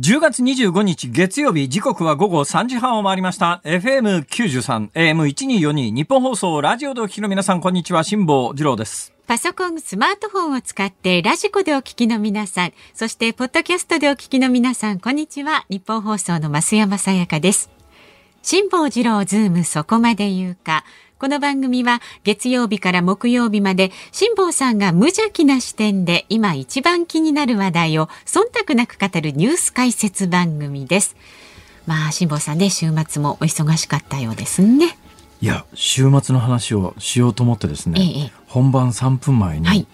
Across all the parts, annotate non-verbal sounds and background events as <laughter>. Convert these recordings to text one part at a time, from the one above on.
10月25日月曜日時刻は午後3時半を回りました FM93 AM1242 日本放送ラジオでお聞きの皆さんこんにちは辛坊治郎ですパソコン、スマートフォンを使ってラジコでお聞きの皆さん、そしてポッドキャストでお聞きの皆さん、こんにちは。日本放送の増山さやかです。辛坊治郎ズームそこまで言うか。この番組は月曜日から木曜日まで辛坊さんが無邪気な視点で今一番気になる話題を忖度なく語るニュース解説番組です。まあ辛坊さんね週末もお忙しかったようですね。いや週末の話をしようと思ってですね、ええ、本番3分前に、はい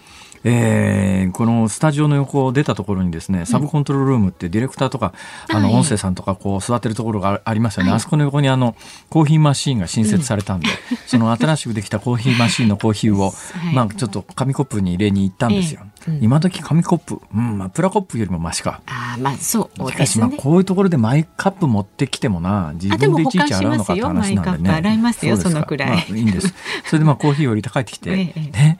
えー、このスタジオの横を出たところにですね、サブコントロールルームってディレクターとか、あの、音声さんとかこう座ってるところがありますよね。あそこの横にあの、コーヒーマシーンが新設されたんで、その新しくできたコーヒーマシーンのコーヒーを、<laughs> まあちょっと紙コップに入れに行ったんですよ。今時紙コップ、うん、まあプラコップよりもマシか。あまあそうしかしまあこういうところでマイカップ持ってきてもな、自分でいちいち洗うのかって話なんでね。洗いますよ、そのくらい。まあ、いいんです。それでまあコーヒーを入れて帰ってきて、<laughs> ね。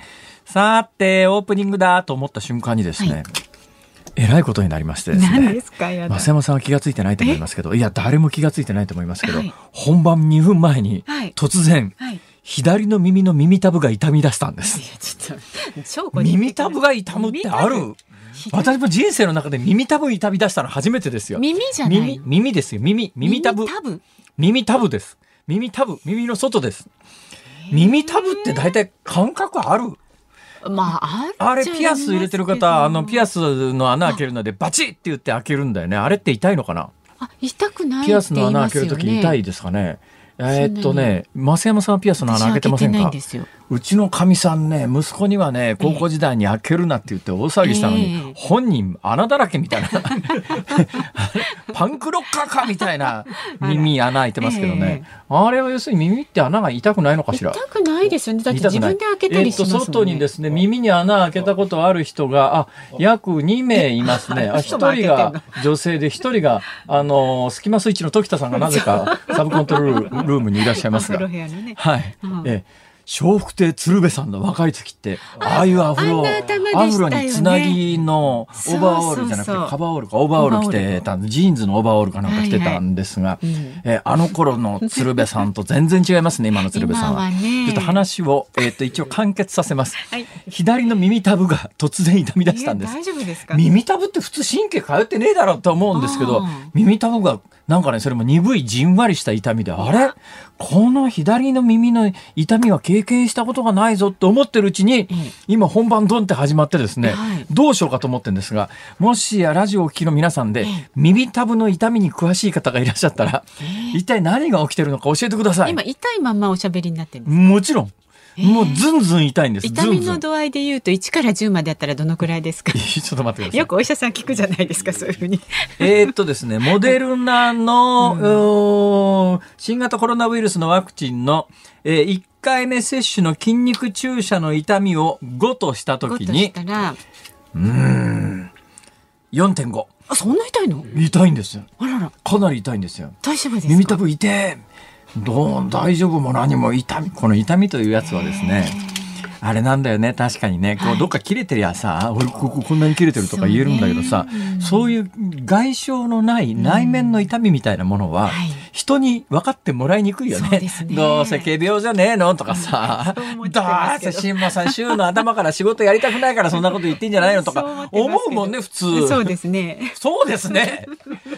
さて、オープニングだと思った瞬間にですね、はいえらいことになりましてですね。何ですか増山さんは気が付いてないと思いますけど、いや、誰も気が付いてないと思いますけど、はい、本番2分前に、突然、はい、左の耳の耳たぶが痛み出したんです。耳たぶが痛むってある？私も人生の中で耳たぶ痛み出したの初めてですよ。耳じゃない耳耳ですよ。耳、耳たぶ？耳たぶです。耳たぶ、耳の外です。耳たぶって大体感覚ある？まあ、あれピアス入れてる方あのピアスの穴開けるのでバチッって言って開けるんだよね。あれって痛いのかな？あ痛くないピアスの穴開ける時痛いですかね。えー、っとね増山さんはピアスの穴開けてませんか？うちのかみさんね息子にはね高校時代に開けるなって言って大騒ぎしたのに、えー、本人穴だらけみたいな。<laughs> パンクロッカーかみたいな耳穴開いてますけどね、えー、あれは要するに耳って穴が痛くないのかしら？痛くないですよね。だって自分で開けたりしますもん、ね、えー、外にですね耳に穴開けたことある人があ約2名いますね。<laughs> 一人が女性で一人があのスキマスイッチの時田さんがなぜか <laughs> サブコントロールルームにいらっしゃいますが、ね、はい、うん、えー笑福亭鶴瓶さんの若い時ってああいうアフロ、ね、アフロにつなぎのオーバーオールじゃなくてカバーオールかオーバーオール着てたジーンズのオーバーオールかなんか着てたんですが、はいはい、えあの頃の鶴瓶さんと全然違いますね今の <laughs> 鶴瓶さんは。はね、ちょっと話を、えー、と一応完結させます、はい、左の耳たぶが突然痛み出したんです。大丈夫ですか？耳たぶって普通神経通ってねえだろうと思うんですけど耳たぶがなんかねそれも鈍いじんわりした痛みであれ？この左の耳の痛みは経験したことがないぞって思ってるうちに、今本番ドンって始まってですね、どうしようかと思ってるんですが、もしやラジオを聴きの皆さんで、耳たぶの痛みに詳しい方がいらっしゃったら、一体何が起きてるのか教えてください。今痛いまんまおしゃべりになってるんです。もちろん。もうずんずん痛いんです。痛みの度合いで言うと1から10までやったらどのくらいですか？<laughs> ちょっと待ってください。よくお医者さん聞くじゃないですか、そういうふうに。えっとですね、モデルナの、うん、新型コロナウイルスのワクチンの、えー、1回目接種の筋肉注射の痛みを5としたときに、うん、4.5。あ、そんな痛いの？痛いんですよ。あらら。かなり痛いんですよ。大丈夫です耳たぶ痛え。どう大丈夫も何も痛みこの痛みというやつはですねあれなんだよね確かにね。こうどっか切れてりゃさ、俺こここんなに切れてるとか言えるんだけどさそういう外傷のない内面の痛みみたいなものは、人に分かってもらいにくいよね。ねどうせ仮病じゃねえのとかさ、どうせ新馬さん週の頭から仕事やりたくないからそんなこと言ってんじゃないのとか思うもんね普通。そうですね。そうですね。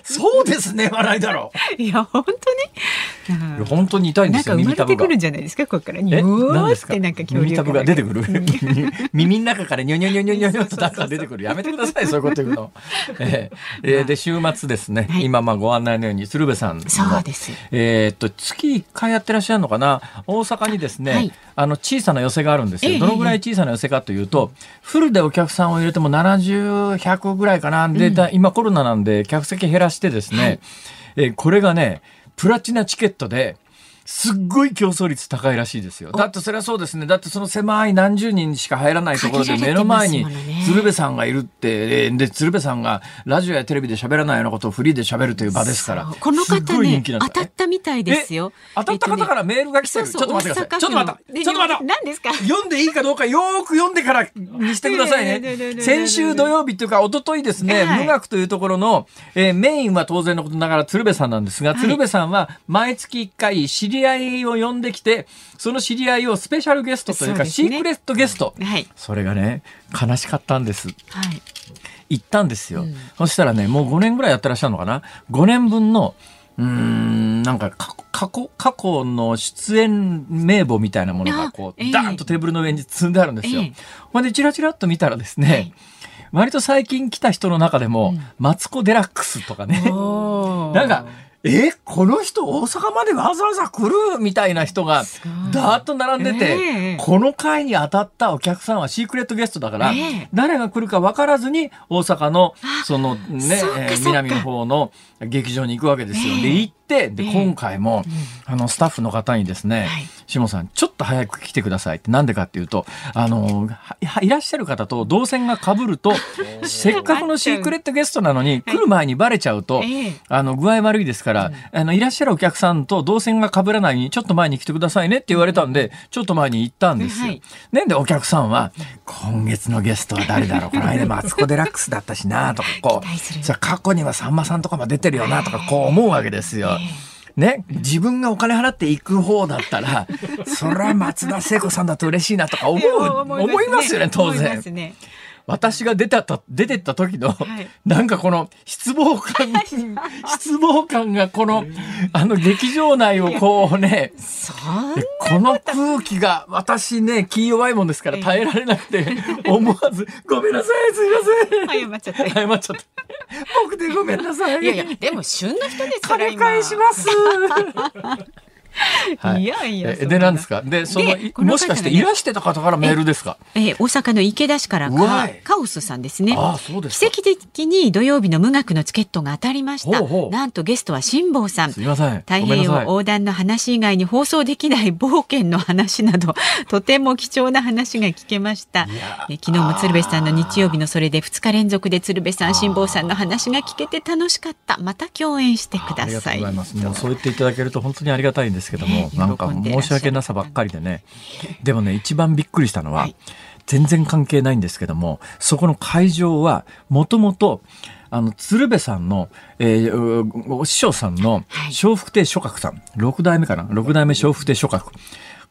そうですね笑いだろう。いや本当に。本当に痛いんですよ。耳たぶが。くるんじゃないですかここから。え、何ですか？なんか耳たぶが出てくる？<laughs> 耳の中からニョニョニョニョニョニョとなんか出てくる。やめてくださいそういうこと言うの。えー、で週末ですね。今まあご案内のように鶴瓶さんの。です。えっと月1回やってらっしゃるのかな？大阪にですね。あの小さな寄せがあるんですよ。どのぐらい小さな寄せかというと、フルでお客さんを入れても70、100ぐらいかな？で、今コロナなんで客席減らしてですね。えこれがねプラチナチケットですっごい競争率高いらしいですよ。だってそれはそうですね。だってその狭い何十人しか入らないところで目の前に鶴瓶さんがいるって、で、鶴瓶さんがラジオやテレビで喋らないようなことをフリーで喋るという場ですから。この方ね、当たったみたいですよ。当たった方からメールが来てる。ちょっと待ってください。ちょっと待った。ちょっと待った。何ですか？読んでいいかどうかよく読んでからにしてくださいね。先週土曜日っていうか、一昨日ですね、無学というところの、えー、メインは当然のことながら鶴瓶さんなんですが、鶴瓶さんは毎月1回知り合いを呼んできて、その知り合いをスペシャルゲストというか、シークレットゲスト、はい、それがね、悲しかったんです。はい。行ったんですよ、うん、そしたらねもう5年ぐらいやってらっしゃるのかな？5年分のうんなんか過去過去の出演名簿みたいなものがこう、えー、ダーンとテーブルの上に積んであるんですよ。えー、ほんでチラチラっと見たらですね、割と最近来た人の中でも、うん、マツコ・デラックスとかね。なんかえこの人大阪までわざわざ来る？みたいな人がだーっと並んでて、え。ー、この回に当たったお客さんはシークレットゲストだから、え。ー、誰が来るか分からずに大阪のそのね、えー、南の方の劇場に行くわけですよ。えー、で行ってで今回も、あのスタッフの方にですね、はい下さん、ちょっと早く来てくださいって、なんでかっていうと、あの、いらっしゃる方と動線が被ると、<laughs> せっかくのシークレットゲストなのに、来る前にバレちゃうと、あの、具合悪いですから、あの、いらっしゃるお客さんと動線が被らないように、ちょっと前に来てくださいねって言われたんで、ちょっと前に行ったんですよ。ね、で、お客さんは、今月のゲストは誰だろう？<laughs> この間マツコ・デラックスだったしなとか、こう、過去にはさんまさんとかも出てるよなとか、こう思うわけですよ。ね、自分がお金払っていく方だったら、それは松田聖子さんだと嬉しいなとか思う、思いますよね、当然。私が出たと、出てった時の、はい、なんかこの失望感、<laughs> 失望感がこの、あの劇場内をこうね、この空気が私ね、気弱いもんですから耐えられなくて、思わず、ごめんなさい、すいません。謝っちゃって。謝っちゃって。僕でごめんなさい。いやいや、でも旬の人ですから。金返します。はい、いやいやで何ですか？でそのもしかしていらしてた方からメールですか？ええ大阪の池田市からカカオスさんですね。あそうです奇跡的に土曜日の無学のチケットが当たりました。なんとゲストは辛坊さん。すみません。太平洋横断の話以外に放送できない冒険の話など <laughs> とても貴重な話が聞けました。え昨日も鶴瓶さんの日曜日のそれで2日連続で鶴瓶さん辛坊さんの話が聞けて楽しかった。また共演してください。もうそう言っていただけると本当にありがたいんですけども、なんか申し訳なさばっかりでね。でもね、一番びっくりしたのは、全然関係ないんですけども、そこの会場は、もともと、あの、鶴瓶さんの、えー、お師匠さんの、笑福亭諸閣さん、六代目かな？六代目笑福亭諸閣。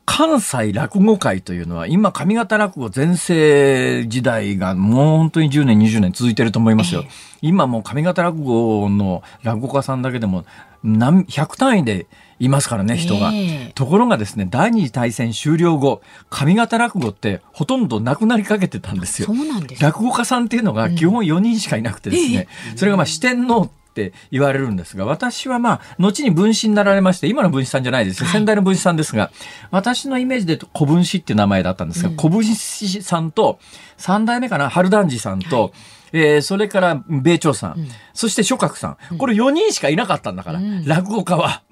関西落語会というのは、今、上方落語全盛時代がもう本当に10年、20年続いてると思いますよ。今もう上方落語の落語家さんだけでも、何、100単位でいますからね、人が。えー、ところがですね、第二次大戦終了後、上方落語ってほとんどなくなりかけてたんですよ。そうなんです落語家さんっていうのが基本4人しかいなくてですね、うんえ。ー、それがまあ四天王って言われるんですが、私はまあ、後に分子になられまして、今の分子さんじゃないですよ。先代の分子さんですが、私のイメージで小分子っていう名前だったんですが、うん、小分子さんと、三代目かな、春団治さんと、はい。えー、それから米朝さん、うん、そして諸閣さん、これ4人しかいなかったんだから、うん、落語家は。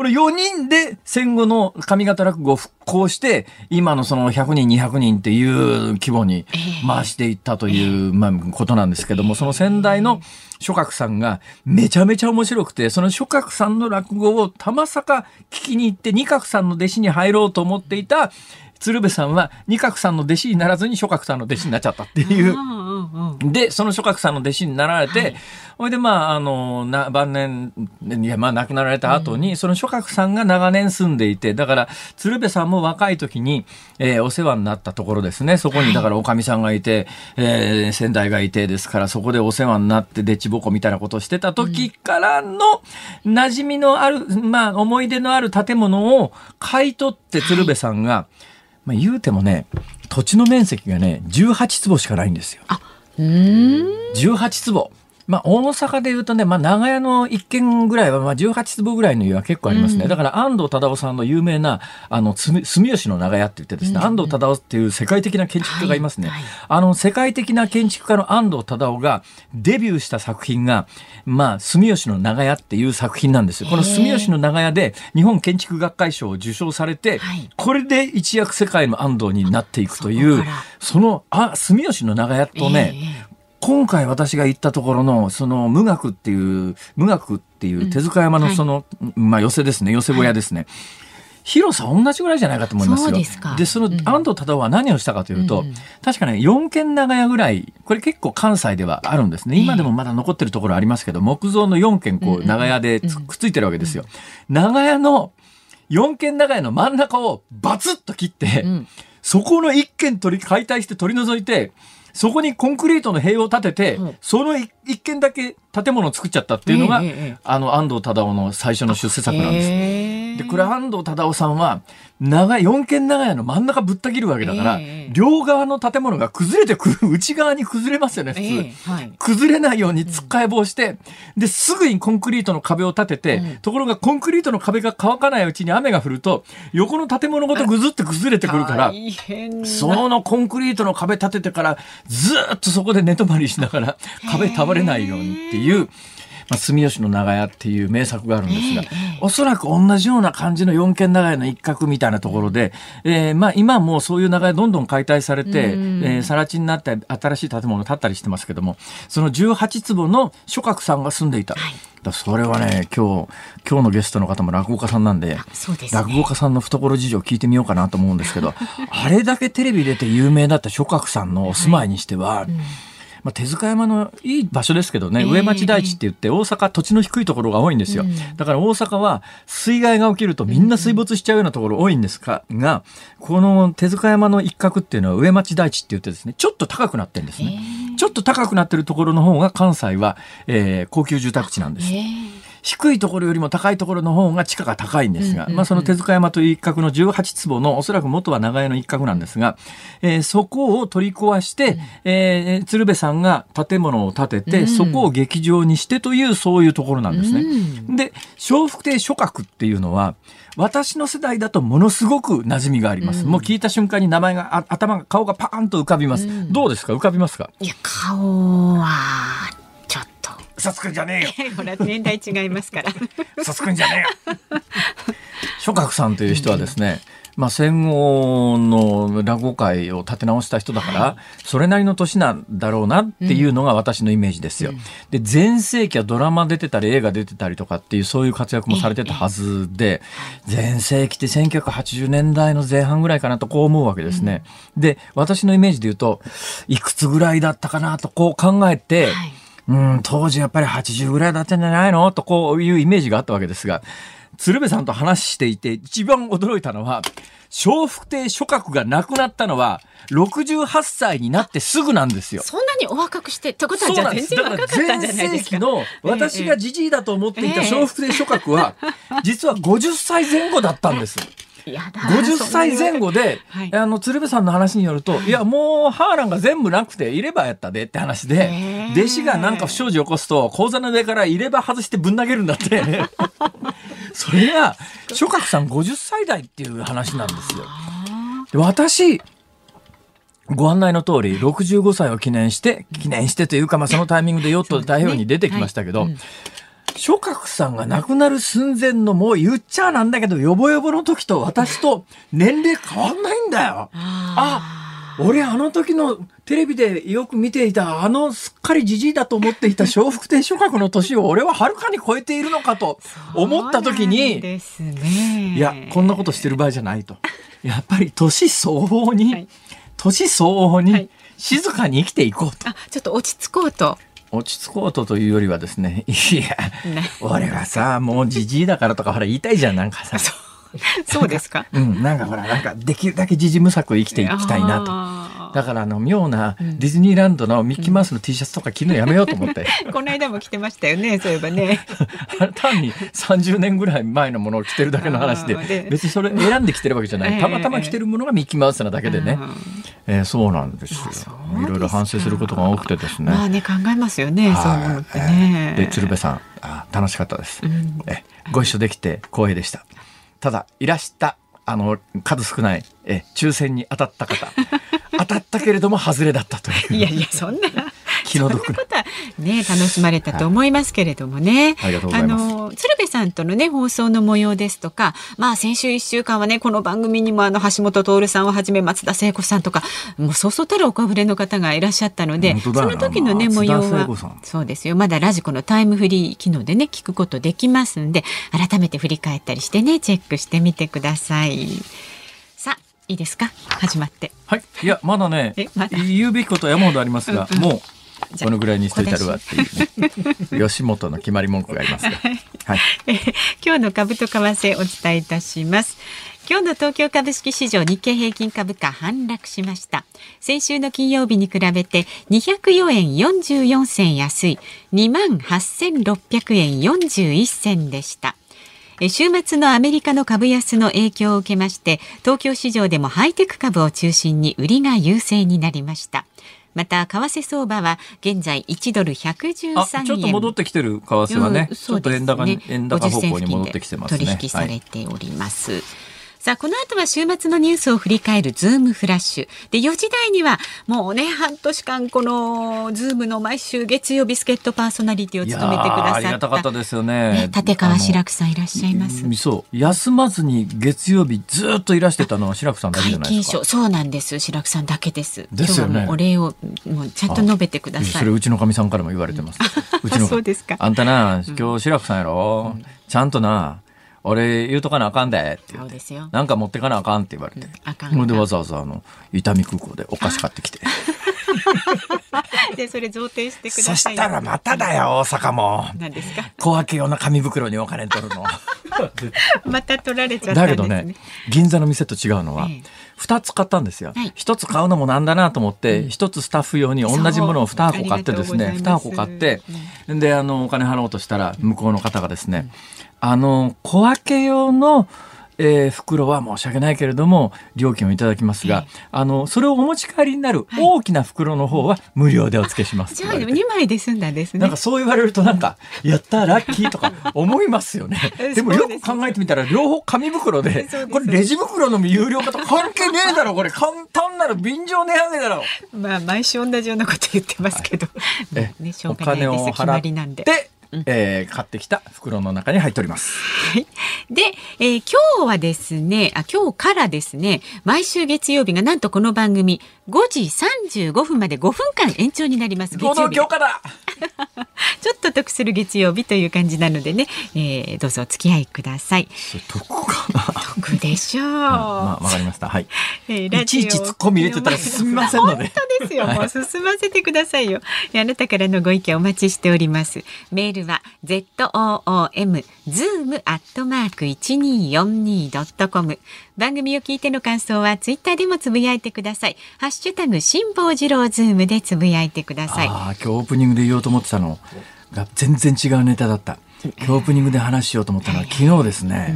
これ4人で戦後の上方落語を復興して、今のその100人、200人っていう規模に回していったという、まあ、ことなんですけども、その先代の諸閣さんがめちゃめちゃ面白くて、その諸閣さんの落語をたまさか聞きに行って、二角さんの弟子に入ろうと思っていた、鶴瓶さんは二角さんの弟子にならずに諸角さんの弟子になっちゃったっていう。で、その諸角さんの弟子になられて、ほ、はい、いで、まあ、あの、な、晩年、いや、まあ、亡くなられた後に、うん、その諸角さんが長年住んでいて、だから、鶴瓶さんも若い時に、えー、お世話になったところですね。そこに、だから、おかみさんがいて、えー、先代がいてですから、そこでお世話になって、でちぼこみたいなことをしてた時からの、馴染みのある、まあ、思い出のある建物を買い取って鶴瓶さんが、はいまあ、言うてもね土地の面積がね18坪しかないんですよ。あうん18坪。まあ、大阪で言うとね、まあ、長屋の一軒ぐらいは、まあ、18坪ぐらいの家は結構ありますね。うん、だから、安藤忠雄さんの有名な、あの、住吉の長屋って言ってですね、うん、安藤忠雄っていう世界的な建築家がいますね。はいはい、あの、世界的な建築家の安藤忠雄がデビューした作品が、まあ、住吉の長屋っていう作品なんですよ。この住吉の長屋で、日本建築学会賞を受賞されて、はい、これで一躍世界の安藤になっていくという、その、あ、住吉の長屋とね、今回私が行ったところの、その無学っていう、無学っていう手塚山のその、うんはい、まあ寄せですね、寄せ小屋ですね。はい。広さ同じぐらいじゃないかと思いますよ。でその安藤忠雄は何をしたかというと、うん、確かね4軒長屋ぐらいこれ結構関西ではあるんですね。今でもまだ残ってるところありますけど、木造の4軒こう長屋でくっついてるわけですよ。長屋の4軒長屋の真ん中をバツッと切って、うん、そこの1軒取り解体して取り除いてそこにコンクリートの塀を立てて、うん、その一軒だけ建物を作っちゃったっていうのが、えー、あの安藤忠雄の最初の出世作なんです。えー、でこれ安藤忠雄さんは長い4軒長屋の真ん中ぶった切るわけだから、えー、両側の建物が崩れてくる。<laughs> 内側に崩れますよね普通、えーはい、崩れないようにつっかえ棒して、うん、ですぐにコンクリートの壁を立てて、うん、ところがコンクリートの壁が乾かないうちに雨が降ると横の建物ごとぐずって崩れてくるからそのコンクリートの壁立ててからずっとそこで寝泊まりしながら壁倒れないようにっていう。まあ、住吉の長屋っていう名作があるんですが、おそらく同じような感じの四軒長屋の一角みたいなところで、えー、まあ今もうそういう長屋どんどん解体されて、えー、更地になったり新しい建物建ったりしてますけども、その18坪の諸閣さんが住んでいた。はい。だそれはね今日今日のゲストの方も落語家さんなんで、ね、落語家さんの懐事情聞いてみようかなと思うんですけど <laughs> あれだけテレビ出て有名だった諸閣さんのお住まいにしては、はいうんまあ、手塚山のいい場所ですけどね、上町台地って言って大阪土地の低いところが多いんですよ、だから大阪は水害が起きるとみんな水没しちゃうようなところ多いんですが、がこの手塚山の一角っていうのは上町台地って言ってですねちょっと高くなってるんですね。ちょっと高くなってるところの方が関西は、えー、高級住宅地なんです。低いところよりも高いところの方が地価が高いんですが、まあ、その手塚山という一角の18坪のおそらく元は長屋の一角なんですが、えー、そこを取り壊して、えー、鶴瓶さんが建物を建てて、そこを劇場にしてというそういうところなんですね。で笑福亭諸閣っていうのは私の世代だとものすごく馴染みがあります。もう聞いた瞬間に名前が頭が顔がパーンと浮かびます。どうですか？浮かびますか？いや顔は嘘つくんじゃねえよ。<laughs> ほら年代違いますから。<laughs> 嘘つくんじゃねえよ。<laughs> 諸角さんという人はですね、まあ、戦後の落語界を立て直した人だから、それなりの年なんだろうなっていうのが私のイメージですよ。で全盛期はドラマ出てたり映画出てたりとかっていうそういう活躍もされてたはずで全盛期って1980年代の前半ぐらいかなとこう思うわけですね。で私のイメージで言うといくつぐらいだったかなとこう考えて、はいうん、当時やっぱり80ぐらいだったんじゃないの？とこういうイメージがあったわけですが、鶴瓶さんと話していて一番驚いたのは、笑福亭諸閣が亡くなったのは、68歳になってすぐなんですよ。そんなにお若くして、ってことはじゃあ全然若かったんじゃないですか？の私がじじいだと思っていた笑福亭諸閣は、<laughs> 実は50歳前後だったんです。50歳前後で、はい、あの鶴瓶さんの話によると、はい、いやもうハーランが全部なくて入れ歯やったでって話で弟子がなんか不祥事起こすと講座の上から入れ歯外してぶん投げるんだって。<laughs> それが諸角さん50歳代っていう話なんですよ。で私ご案内の通り65歳を記念して記念してというか、まあ、そのタイミングでヨットで太平洋に出てきましたけど、はいうん諸角さんが亡くなる寸前のもう言っちゃなんだけど、よぼよぼの時と私と年齢変わんないんだよ。あ、俺あの時のテレビでよく見ていたあのすっかりじじいだと思っていた笑福亭諸角の年を俺ははるかに超えているのかと思った時に、ね、いや、こんなことしてる場合じゃないと。やっぱり年相応に、はい、年相応に静かに生きていこうと。あ、ちょっと落ち着こうと。落ち着こうとというよりはですね、<laughs> いや、俺はさ、もうじじいだからとかほら言いたいじゃん、なんかさ。そうですか？うん、なんかほら、なんかできるだけじじむさく生きていきたいなと。だからあの妙なディズニーランドのミッキーマウスの T シャツとか着るのやめようと思って、<laughs> この間も着てましたよねそういえばね。<laughs> 単に30年ぐらい前のものを着てるだけの話で別にそれ選んで着てるわけじゃなええ。いたまたま着てるものがミッキーマウスなだけでね、えーそうなんですよ。いろいろ反省することが多くてですね、まあね考えますよねそういうのってね。で鶴瓶さんあ楽しかったです、ん。えご一緒できて光栄でした。ただいらしたあの数少ないえ抽選に当たった方当たったけれども外れだったという。<laughs> いやいやそんな気の毒な。ことはね楽しまれたと思いますけれどもね。ありがとうございます。の鶴瓶さんとのね放送の模様ですとか、まあ先週一週間はねこの番組にもあの橋本徹さんをはじめ松田聖子さんとかもうそうそうたるおかぶれの方がいらっしゃったので、その時のね模様はそうですよ。まだラジコのタイムフリー機能でね聞くことできますんで改めて振り返ったりしてねチェックしてみてください。いいですか？始まって。はい。いやまだねえまだ？言うべきことは山ほどありますが、うんうん。もうこのぐらいにしといたるわっていう、ね、吉本の決まり文句がありますが、<laughs> はい、えー今日の株と為替お伝えいたします。今日の東京株式市場日経平均株価反落しました。先週の金曜日に比べて204円44銭安い。28,600円41銭でした。えー週末のアメリカの株安の影響を受けまして東京市場でもハイテク株を中心に売りが優勢になりましたまた為替相場は現在1ドル113円あちょっと戻ってきてる為替はね、うんちょっと円高円高方向に戻ってきてますね。取引さはいれております。さあ、この後は週末のニュースを振り返るズームフラッシュ。で、4時台にはもうね、半年間このズームの毎週月曜ビスケットパーソナリティを務めてくださった。ーありがたかったですよね。ね、立川志らくさんいらっしゃいます。みそう休まずに月曜日ずっといらしてたのは志らくさんだけじゃないですか賞、。そうなんです。志らくさんだけです。ですよねお礼をもうちゃんと述べてください。それうちのかみさんからも言われてます。うちのそうですかあんたな、今日志らくさんやろ、ちゃんとな、俺言うとかなあかんでって言って。そうですよ。なんか持ってかなあかんって言われて。あかんそれでわざわざあの、伊丹空港でお菓子買ってきて。<laughs> で、それ贈呈してくだそさい。したらまただよ、大阪も。何ですか？小分け用の紙袋にお金取るの。<laughs> また取られちゃったね。だけどね、銀座の店と違うのはええ、二つ買ったんですよはい。一つ買うのもなんだなと思って、一つスタッフ用に同じものを二箱買ってですね、そうあり二がとうございます箱買って、で、あの、お金払おうとしたら、向こうの方がですね、あの、小分け用の、えー袋は申し訳ないけれども、料金をいただきますが、あの、それをお持ち帰りになる大きな袋の方は無料でお付けしますってじゃあ言われて。2枚で済んだんですね。なんかそう言われるとなんか、やったラッキーとか思いますよね <laughs> え。でもよく考えてみたら、両方紙袋で <laughs> これレジ袋の有料化と関係ねえだろ、これ簡単なる便乗値上げだろ。<laughs> まあ毎週同じようなこと言ってますけど、えねしょおうがないです金を払りなんでっ。て、えー買ってきた袋の中に入っております。はい。で、えー今日はですね、あ、今日からですね、毎週月曜日がなんとこの番組5時35分まで5分間延長になります。月労曜日働強化だ <laughs> ちょっと得する月曜日という感じなのでね、えーどうぞお付き合いください。得かな。得でしょう。まあ、わかりました。はい。えーラいちジオいち突っ込み入れてたらすみませんので。本当ですよ。もう進ませてくださいよ。あなたからのご意見お待ちしております。メールは z o o m zoom アットマーク一二四二ドットコム。番組を聞いての感想はツイッターでもつぶやいてください。ハッシュタグ辛坊治郎ズームでつぶやいてください。ああ、今日オープニングで言おうと思ってたのが全然違うネタだった。今日オープニングで話しようと思ったのは昨日ですね。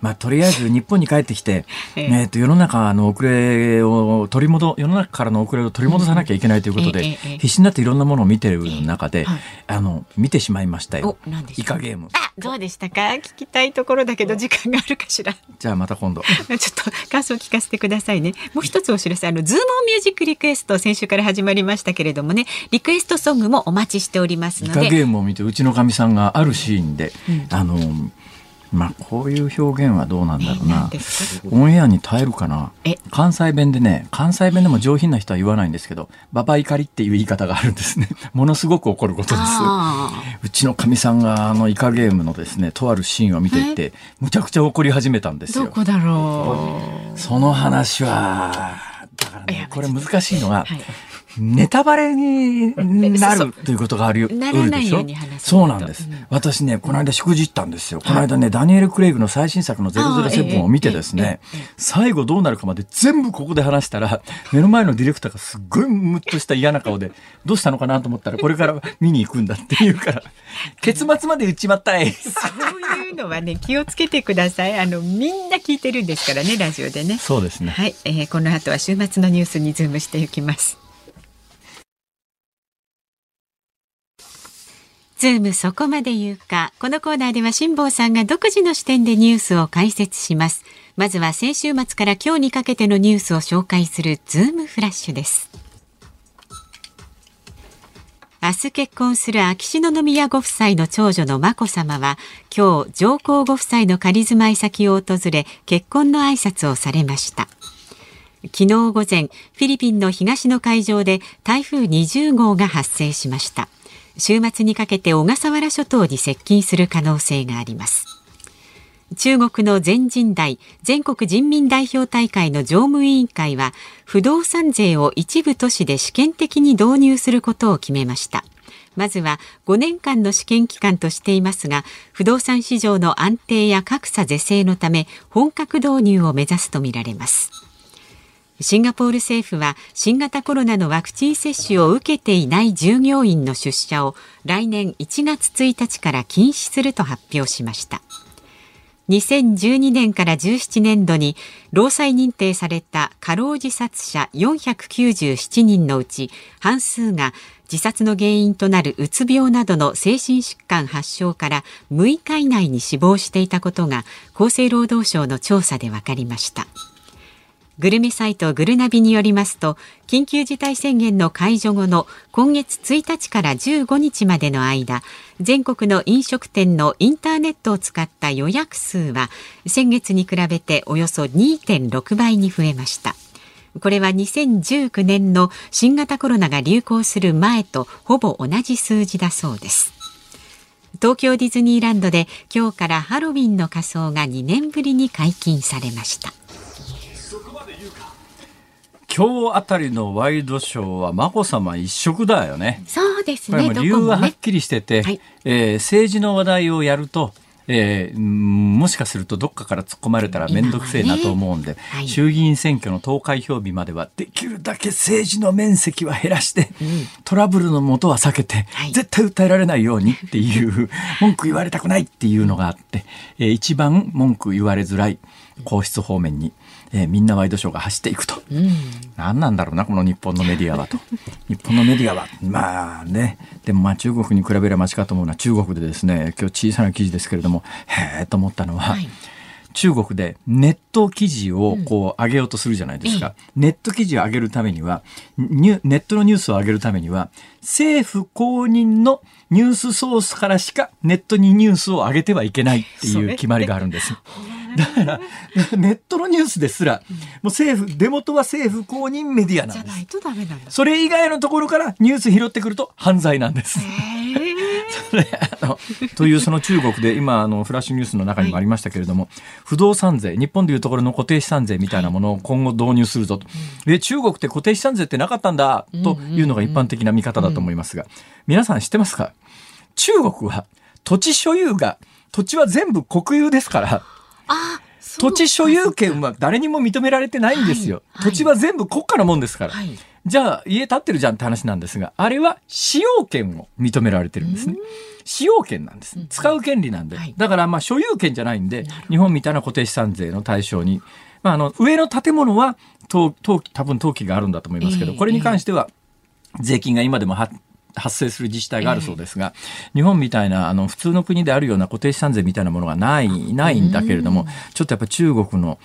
まあ、とりあえず日本に帰ってきて、<laughs> ええ。えっと世の中の遅れを取り戻世の中からの遅れを取り戻さなきゃいけないということで、必死になっていろんなものを見てる中で、はい。あの見てしまいましたよ。イカゲーム。あ、どうでしたか？聞きたいところだけど時間があるかしら？じゃあまた今度。<laughs> ちょっと感想を聞かせてくださいね。もう一つお知らせ、あの、ズームミュージックリクエスト、先週から始まりましたけれどもね、リクエストソングもお待ちしておりますイカので。ゲームを見てうちのかみさんがあるシーンで、あのまあこういう表現はどうなんだろうな。オンエアに耐えるかな？え。関西弁でね関西弁でも上品な人は言わないんですけどババ怒りっていう言い方があるんですね。<laughs> ものすごく怒ることです。あうちのかみさんがあのイカゲームのですねとあるシーンを見ていてむちゃくちゃ怒り始めたんですよ。ーどこだろその話はだからねこれ難しいのが、う。はい。ネタバレになるということがあるよ。ならないように話そうなんです。うん、私ね、この間しくじったんですよ。この間ね、ダニエル・クレイグの最新作の007を見てですね、最後どうなるかまで全部ここで話したら、目の前のディレクターがすっごいムッとした嫌な顔で、どうしたのかなと思ったら、これから見に行くんだって言うから、結末まで打ちまったい。そういうのはね、気をつけてください。あの、みんな聞いてるんですからね、ラジオでね。そうですね。はい、えー、この後は週末のニュースにズームしていきます。ズームそこまで言うか。このコーナーでは辛坊さんが独自の視点でニュースを解説します。まずは先週末から今日にかけてのニュースを紹介するズームフラッシュです。明日結婚する秋篠宮ご夫妻の長女の眞子さまは今日上皇ご夫妻の仮住まい先を訪れ結婚の挨拶をされました昨日午前フィリピンの東の海上で台風20号が発生しました週末にかけて小笠原諸島に接近する可能性があります。中国の全人代全国人民代表大会の常務委員会は不動産税を一部都市で試験的に導入することを決めました。まずは5年間の試験期間としていますが不動産市場の安定や格差是正のため本格導入を目指すとみられます。シンガポール政府は新型コロナのワクチン接種を受けていない従業員の出社を来年1月1日から禁止すると発表しました2012年から17年度に労災認定された過労自殺者497人のうち半数が自殺の原因となるうつ病などの精神疾患発症から6日以内に死亡していたことが厚生労働省の調査で分かりました。グルメサイトグルナビによりますと緊急事態宣言の解除後の今月1日から15日までの間全国の飲食店のインターネットを使った予約数は先月に比べておよそ2.6倍に増えました。これは2019年の新型コロナが流行する前とほぼ同じ数字だそうです。東京ディズニーランドで今日からハロウィンの仮装が2年ぶりに解禁されました。今日あたりのワイドショーは眞子さま一色だよね。そうですね。理由ははっきりしてて、ねはい、えー、政治の話題をやると、えー、もしかするとどっかから突っ込まれたら面倒くせえなと思うんで、ねはい、衆議院選挙の投開票日まではできるだけ政治の面積は減らして、うん、トラブルのもとは避けて、はい、絶対訴えられないようにっていう文句言われたくないっていうのがあって、えー、一番文句言われづらい皇室方面にえー、みんなワイドショーが走っていくと、うん、何なんだろうなこの日本のメディアはと。<laughs> 日本のメディアは。まあね。でもまあ中国に比べればマシかと思うのは中国でですね今日小さな記事ですけれどもへえと思ったのは、はい。中国でネット記事をこう上げようとするじゃないですか。うん、ネット記事を上げるためには、ネットのニュースを上げるためには、政府公認のニュースソースからしかネットにニュースを上げてはいけないっていう決まりがあるんです。<laughs> だからネットのニュースですら、もう政府出元は政府公認メディアなんです。それ以外のところからニュース拾ってくると犯罪なんです。それあのというその中国で今あのフラッシュニュースの中にもありましたけれども、はい、不動産税日本でいうところの固定資産税みたいなものを今後導入するぞと、はい、え中国って固定資産税ってなかったんだというのが一般的な見方だと思いますが、皆さん知ってますか？中国は土地所有が土地は全部国有ですから。土地所有権は誰にも認められてないんですよ。はい、土地は全部国家のもんですから。はい、じゃあ家建ってるじゃんって話なんですが、あれは使用権を認められてるんですね。使用権なんです。使う権利なんで。だからまあ所有権じゃないんで、日本みたいな固定資産税の対象に、まああの上の建物は登登多分登記があるんだと思いますけど、これに関しては税金が今でも発生する自治体があるそうですが、えー、日本みたいなあの普通の国であるような固定資産税みたいなものがないないんだけれども、ちょっとやっぱ中国の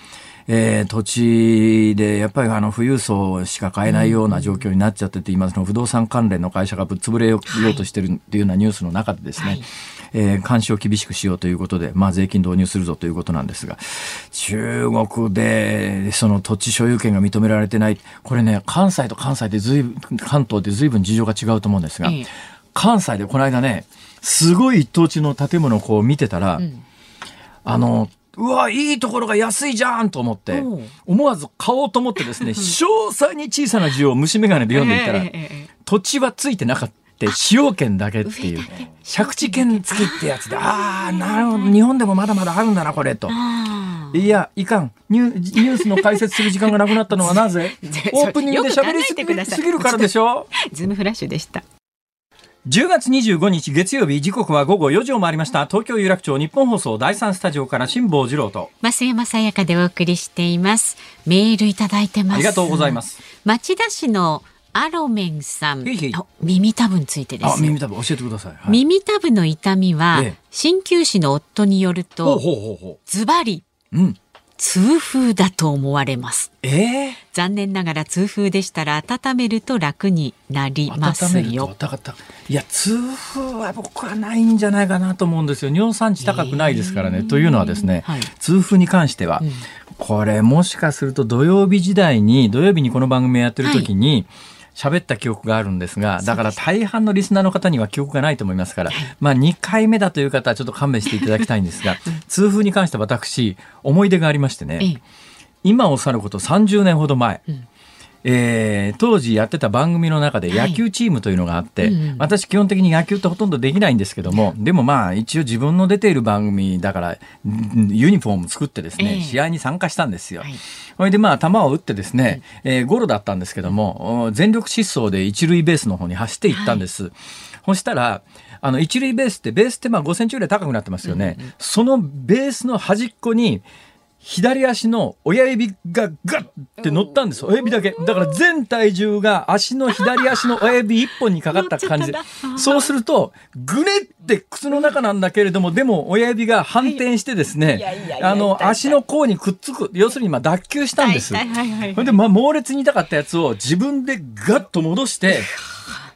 えー、土地でやっぱりあの富裕層しか買えないような状況になっちゃってて、今その不動産関連の会社がぶっ潰れようとしてるっていうようなニュースの中でですね、はい。えー、監視を厳しくしようということで、まあ、税金導入するぞということなんですが、中国でその土地所有権が認められてない、これね、関西と関西でずいぶん、関東でずいぶん事情が違うと思うんですが、ええ、関西でこの間ね、すごい一等地の建物をこう見てたら、うん、あの、うわ、いいところが安いじゃんと思って思わず買おうと思ってですね、<laughs> 詳細に小さな字を虫眼鏡で読んでいったら、土地はついてなかった。使用権だけっていう。借地権付きってやつでああなるほど。日本でもまだまだあるんだなこれと。いやいかん。ニュニュースの解説する時間がなくなったのはなぜ？<laughs> オープニングで喋りすぎるからでしょ？<laughs> ズームフラッシュでした。10月25日月曜日時刻は午後4時を回りました東京有楽町日本放送第3スタジオから辛坊治郎と増山さやかでお送りしています。メールいただいてます。ありがとうございます。町田市のアロメンさん。耳たぶについてです。あ耳たぶ教えてください、はい、耳たぶの痛みは、ええ鍼灸師の夫によると、ズバリううん痛風だと思われます。ええ残念ながら痛風でしたら温めると楽になります温めるとよ。いや痛風は僕はないんじゃないかなと思うんですよ。尿酸値高くないですからね、というのはですね、はい。痛風に関しては、うん。これもしかすると土曜日時代に土曜日にこの番組をやってる時に、喋った記憶があるんですが、だから大半のリスナーの方には記憶がないと思いますから、まあ2回目だという方はちょっと勘弁していただきたいんですが、<laughs> 痛風に関して私、思い出がありましてね、ええ。今を去ること30年ほど前、んえー当時やってた番組の中ではい。野球チームというのがあって、うんうん。私基本的に野球ってほとんどできないんですけども、でもまあ一応自分の出ている番組だからんユニフォーム作ってですね、ええ。試合に参加したんですよ。はい。それでまあ球を打ってですね、えーゴロだったんですけども、お全力疾走で一塁ベースの方に走っていったんです。そしたら、あの一塁ベースってベースってまあ5センチぐらい高くなってますよね。そのベースの端っこに左足の親指がガッって乗ったんです。親指だけ。だから全体重が足の左足の親指一本にかかった感じで。そうすると、ぐねって靴の中なんだけれども、でも親指が反転してですねあの足の甲にくっつく。要するにまあ脱臼したんです。それでまあ猛烈に痛かったやつを自分でガッと戻して、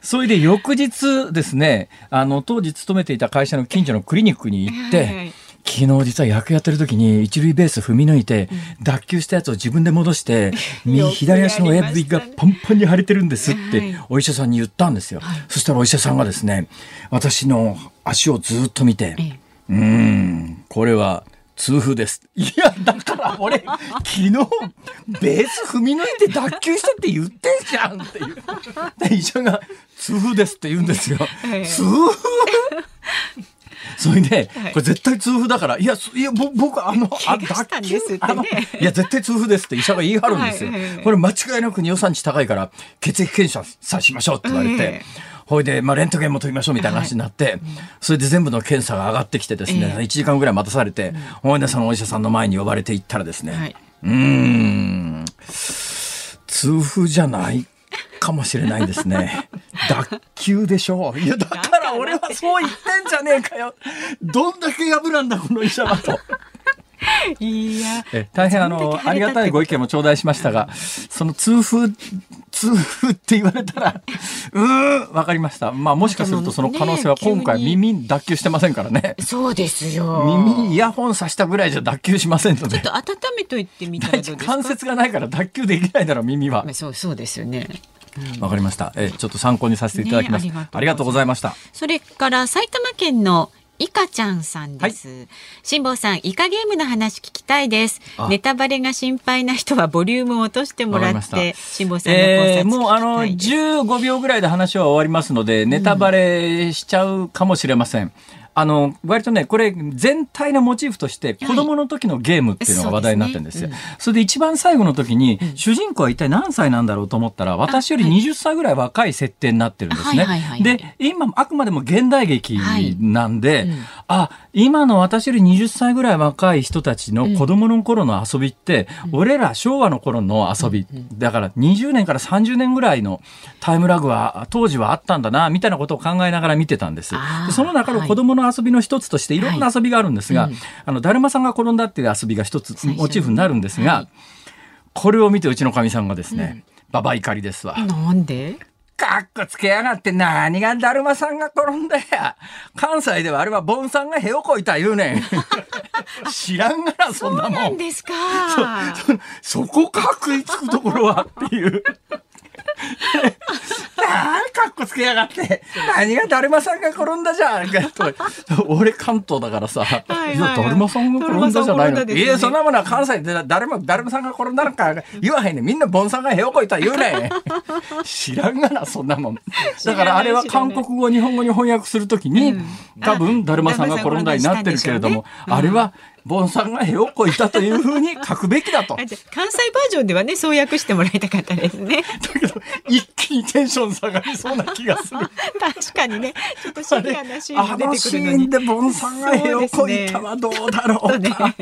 それで翌日ですね、あの当時勤めていた会社の近所のクリニックに行って、昨日実は野球やってる時に一塁ベース踏み抜いて、脱臼したやつを自分で戻して、<laughs> 右左足の親指がパンパンに腫れてるんですっはいてお医者さんに言ったんですよ。そしたらお医者さんがですね、私の足をずっと見て、ええうーん、これは痛風です。いや、だから俺、<laughs> 昨日、ベース踏み抜いて脱臼したって言ってんじゃんっていう。で医者が、痛風ですって言うんですよ。<laughs> ええ痛風？<laughs> それで、これ絶対痛風だから、いや、すいや、ぼ僕、あの、あ怪我したんですってね。あの <laughs> いや、絶対痛風ですって医者が言い張るんですよ。はいはいはい。これ間違いなく尿酸値高いから、血液検査さしましょうって言われてええ、ほいで、まあ、レントゲンも取りましょうみたいな話になって、それで全部の検査が上がってきてですね、ええ。1時間ぐらい待たされて、ほいで、そのお医者さんの前に呼ばれて行ったらですね、はい。うーん、痛風じゃないかもしれないですね。脱臼でしょう。いや、だから俺はそう言ってんじゃねえかよ。どんだけ破らんだ、この医者はと。<laughs> いや、え大変あのありがたいご意見も頂戴しましたが、その痛風 <laughs> 痛風って言われたらうーんわかりました。まあもしかするとその可能性は今回耳脱臼してませんからね。そうですよ。耳にイヤホンさしたぐらいじゃ脱臼しませんのでちょっ。と温めといてみたらど。関節がないから脱臼できないだろう耳はまあ。そうそうですよね。わかりました。えちょっと参考にさせていただきます。ねありがとうございました。それから埼玉県のイカちゃんさんです。辛坊さん、イカゲームの話聞きたいですあ。ネタバレが心配な人はボリュームを落としてもらって、し辛坊さんの考察えー、もうあの聞きたいです15秒ぐらいで話は終わりますので、ネタバレしちゃうかもしれません。あの割とねこれ全体のモチーフとして子供の時のゲームっていうのが話題になってるんですよ。そうですそれで一番最後の時に、主人公は一体何歳なんだろうと思ったら私より20歳ぐらい若い設定になってるんですね。はいはいはいはい。で今あくまでも現代劇なんで、うん。あ今の私より20歳ぐらい若い人たちの子供の頃の遊びって、俺ら昭和の頃の遊び、だから20年から30年ぐらいのタイムラグは当時はあったんだなみたいなことを考えながら見てたんですその中の子供の遊びの一つとしていろんな遊びがあるんですが、はいうんあのだるまさんが転んだっていう遊びが一つモチーフになるんですが、はいこれを見てうちのかみさんがですね、ババ怒りですわ。なんで？かっこつけやがって何がだるまさんが転んだや。関西ではあれはボンさんがへをこいた言うねん。<laughs> 知らんがな、そんなそうなもん。んですか。そこか食いつくところはっていう。かっこつけやがって。何がだるまさんが転んだじゃん。俺関東だからさ。いはいや、だるまさんが転んだじゃないの。ねいや、そんなものは関西でだるま、だるまさんが転んだのか言わへんねんみんなボンさんがへをこいた言うねん。知らんがな、そんなもん。だからあれは韓国語、日本語に翻訳するときに、うん多分、だるまさんが転んだになってるけれども、あれは、ボンさんがへをこいたというふうに書くべきだと。関西バージョンではねそう訳してもらいたかったですね。だけど、一気にテンション下がりそうな気がする。<laughs> 確かにねちょっとシビアなシーン出てくるのにーンでボンさんがへをこいたはどうだろうか。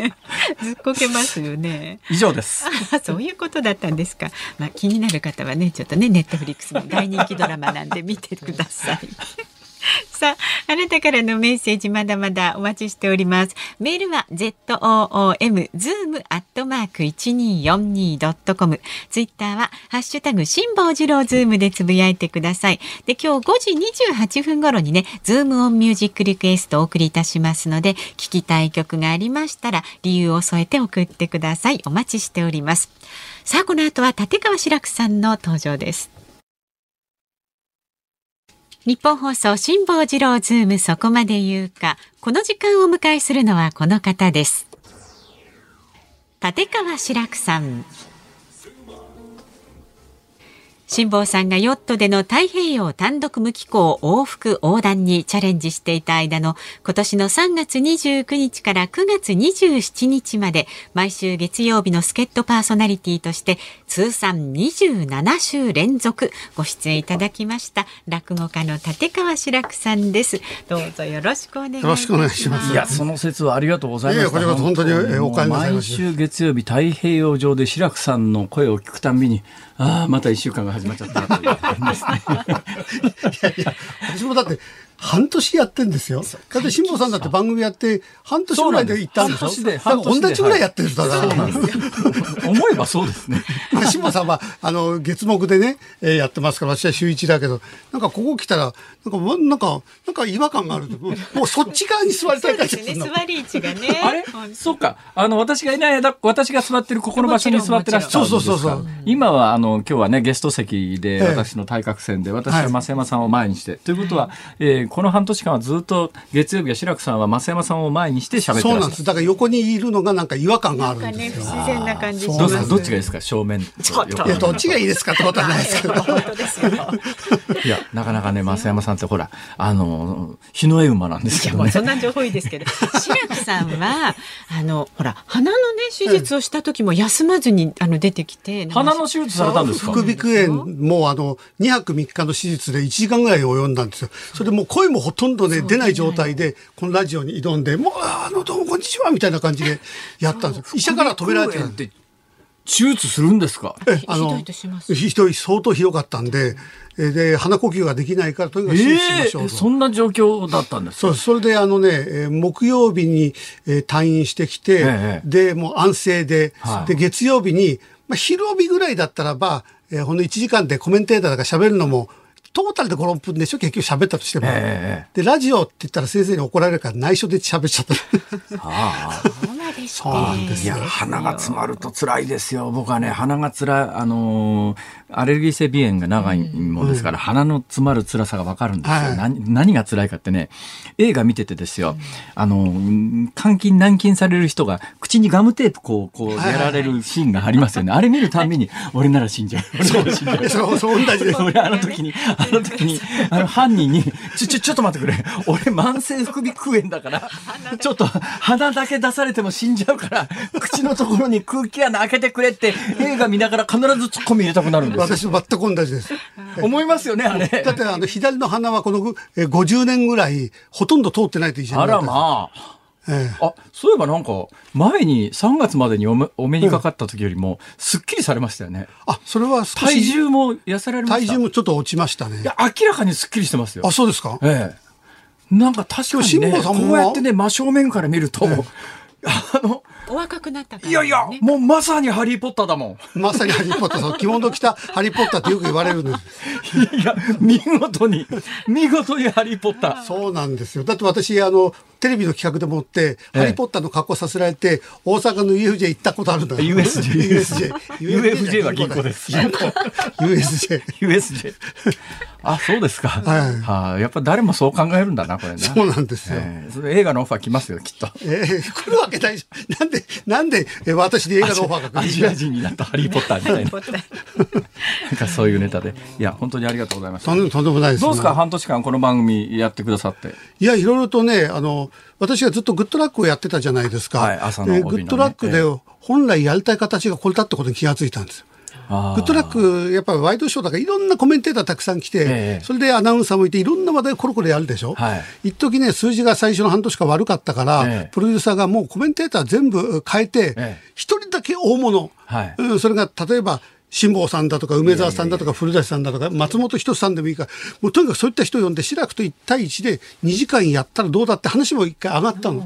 ずっこけますよね。以上です。あそういうことだったんですか。まあ気になる方はねちょっとねネットフリックスの大人気ドラマなんで見てください。<laughs> さあ、あなたからのメッセージまだまだお待ちしております。メールは z o o m zoom アットマーク一二四二ドットコム。ツイッターはハッシュタグ辛坊治郎ズームでつぶやいてください。で、今日5時28分頃にね、ズームオンミュージックリクエストをお送りいたしますので、聞きたい曲がありましたら理由を添えて送ってください。お待ちしております。さあ、この後は立川志らくさんの登場です。日本放送辛坊治郎ズームそこまで言うか。この時間をお迎えするのはこの方です。立川志らくさん。辛坊さんがヨットでの太平洋単独無機構往復横断にチャレンジしていた間の今年の3月29日から9月27日まで毎週月曜日の助っ人パーソナリティとして通算27週連続ご出演いただきました落語家の立川志らくさんです。どうぞよろしくお願いします。よろしくお願いしますいや、その説はありがとうございまし本当に毎し週月曜日、太平洋上で志らくさんの声を聞くたんびに、ああ、また一週間が始まっちゃったという感じですね。いやいや、私もだって半年やってんですよ。だって辛坊さんだって番組やって半年ぐらいで行ったんでしょ？そうなんで半年で同じぐらいやってる人だから。思えばそうですね。ま <laughs> あ辛坊さんは、あの、月目でね、えーやってますから、私は週一だけど、なんかここ来たら、なんか、わなんか、なんか違和感がある。もうもうそっち側に座りたそい。ですね座り位置がね。<laughs> あれ？そうか。あの、私がいない間、私が座ってるここの場所に座ってらっしゃるんですか？もちろんもちろんそうそうそう今は、あの、今日はね、ゲスト席でええ私の対角線で、私は増山さんを前にして。ということは、えーこの半年間はずっと月曜日は志らくさんは増山さんを前にして喋ってらっしゃるそうなんです。だから横にいるのがなんか違和感があるなんかね、不んですよ。自然な感じします。どうですかどっちがいいですか？正面とちょっと横いや、どっちがいいですかってことはないですけど。本当ですよ。いや、なかなかね、増山さんってほら、あの、日の絵馬なんですけどねそ。んな情報いいですけど、志らくさんはあのほら鼻のね手術をした時も休まずにあの出てきて、鼻の手術されたんですか？副鼻腔炎もあの2泊3日の手術で1時間ぐらい及んだんですよ。それでもう声もほとんどね出ない状態でこのラジオに挑んで、もうあのどうもこんにちはみたいな感じでやったんですよ。医者から止められて手術するんですか？えあのひどい相当ひどかったんで、えで鼻呼吸ができないからとにかく手術しましょうと。ええそんな状況だったんですか？そうそれであのね、えー木曜日に、えー退院してきて、ええで、もう安静で、はい。で、月曜日に、まあ、昼帯ぐらいだったらば、えーほんの1時間でコメンテーターが喋るのも、トータルで5、6分でしょ？結局喋ったとしても。えで、ラジオって言ったら先生に怒られるから内緒で喋っちゃった。ああそうなんですそうなんですいや、鼻が詰まると辛いですよ。僕はね、鼻がつらい、あのーアレルギー性鼻炎が長いもんですから、鼻の詰まる辛さがわかるんですよ、はい何。何が辛いかってね、映画見ててですよ、あのー、監禁、軟禁される人が口にガムテープこう、こう、はいやられるシーンがありますよね。あれ見るたんびに、俺なら死んじゃう。俺なら死んじゃう。そう、そう同じです。俺あの時に、あの時に、あの犯人に、ちょ、ちょ、ちょっと待ってくれ。俺慢性副鼻腔炎だから、ちょっと鼻だけ出されても死んじゃうから、口のところに空気穴開けてくれって映画見ながら必ずツッコミ入れたくなるんですよ。私も全く同じです。<laughs> 思いますよね、あれ。<laughs> だってあの左の鼻はこのえー50年ぐらいほとんど通ってないと医者にあらまあ。ええあ、そういえばなんか、前に3月までにお目お目にかかった時よりも、すっきりされましたよね。あ、それは少体し、重も痩せられました。体重もちょっと落ちましたねい。や、明らかにすっきりしてますよ。あ、そうですか？ええ。なんか確かにね、こうやってね、真正面から見ると、あの、お若くなったから、ね、いやいや、もうまさにハリーポッターだもん。まさにハリーポッター、その着物着たハリーポッターってよく言われるんです。いや、見事に、見事にハリーポッター。そうなんですよ。だって私、あの、テレビの企画でもって、ハリーポッターの格好させられて、大阪の UFJ 行ったことあるんだよ。USJ。USJ。UFJ は銀行です。<laughs> USJ。USJ。あ、そうですか。はい。はあ、やっぱ誰もそう考えるんだな、これね。そうなんですよ。えー、それ映画のオファー来ますよ、きっと。ええー、来るわけないじゃん。なんで、なんで、え私で映画のオファーが来るアジア人になったハリーポッターみたいな。なんかそういうネタで。いや、本当にありがとうございます。とんでもないです、ね、どうですか、半年間この番組やってくださって。いや、いろいろとね、あの、私がずっとグッドラックをやってたじゃないですか。はい、朝の、ね、グッドラックで、本来やりたい形がこれだってことに気がついたんです。よ。グッドラック、やっぱりワイドショーだからいろんなコメンテーターたくさん来て、えそれでアナウンサーもいて、いろんな話題コロコロやるでしょ。はい、一時ね、数字が最初の半年間悪かったから、え、プロデューサーがもうコメンテーター全部変えて、一、人だけ大物、はい、うん、それが例えば、辛坊さんだとか梅沢さんだとか古舘さんだとか松本人志さんでもいいからもうとにかくそういった人を呼んで志らくと1対1で2時間やったらどうだって話も一回上がったの。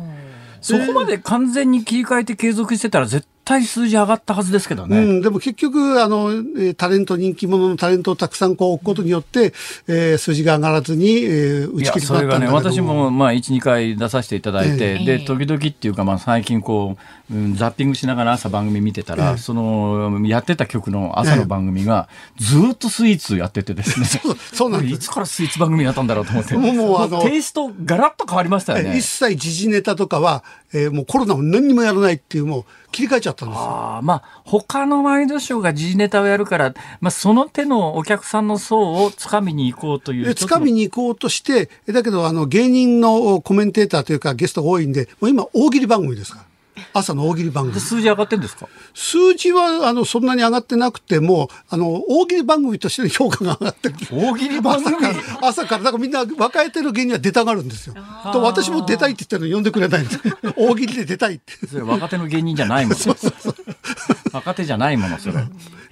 そこまで完全に切り替えて継続してたら絶対数字上がったはずですけどね。うん、でも結局、あの、タレント、人気者のタレントをたくさんこう置くことによって、えー、数字が上がらずに、えー、打ち切りそれがね、私もまあ1、2回出させていただいて、えー、で、時々っていうかまあ最近こう、うん、ザッピングしながら朝番組見てたら、えー、その、やってた曲の朝の番組が、ずっとスイーツやっててですね。そうそうなんです。いつからスイーツ番組やったんだろうと思って。もうもうあの、テイストガラッと変わりましたよね。一切時事ネタとかは、えー、もうコロナも何にもやらないっていう、もう切り替えちゃったんですあまあ、他のワイドショーが時事ネタをやるから、まあ、その手のお客さんの層をつかみに行こうという。つかみに行こうとして、だけど、あの、芸人のコメンテーターというかゲストが多いんで、もう今、大喜利番組ですから。朝の大喜利番組。数字上がってんですか？数字は、あの、そんなに上がってなくても、あの、大喜利番組としての評価が上がってる。大喜利番組？朝から、朝から、だからみんな若えてる芸人は出たがるんですよ。と、私も出たいって言ったの呼んでくれないんです。<laughs> 大喜利で出たいって。それ若手の芸人じゃないもん。そうそうそう若手じゃないもの、それ。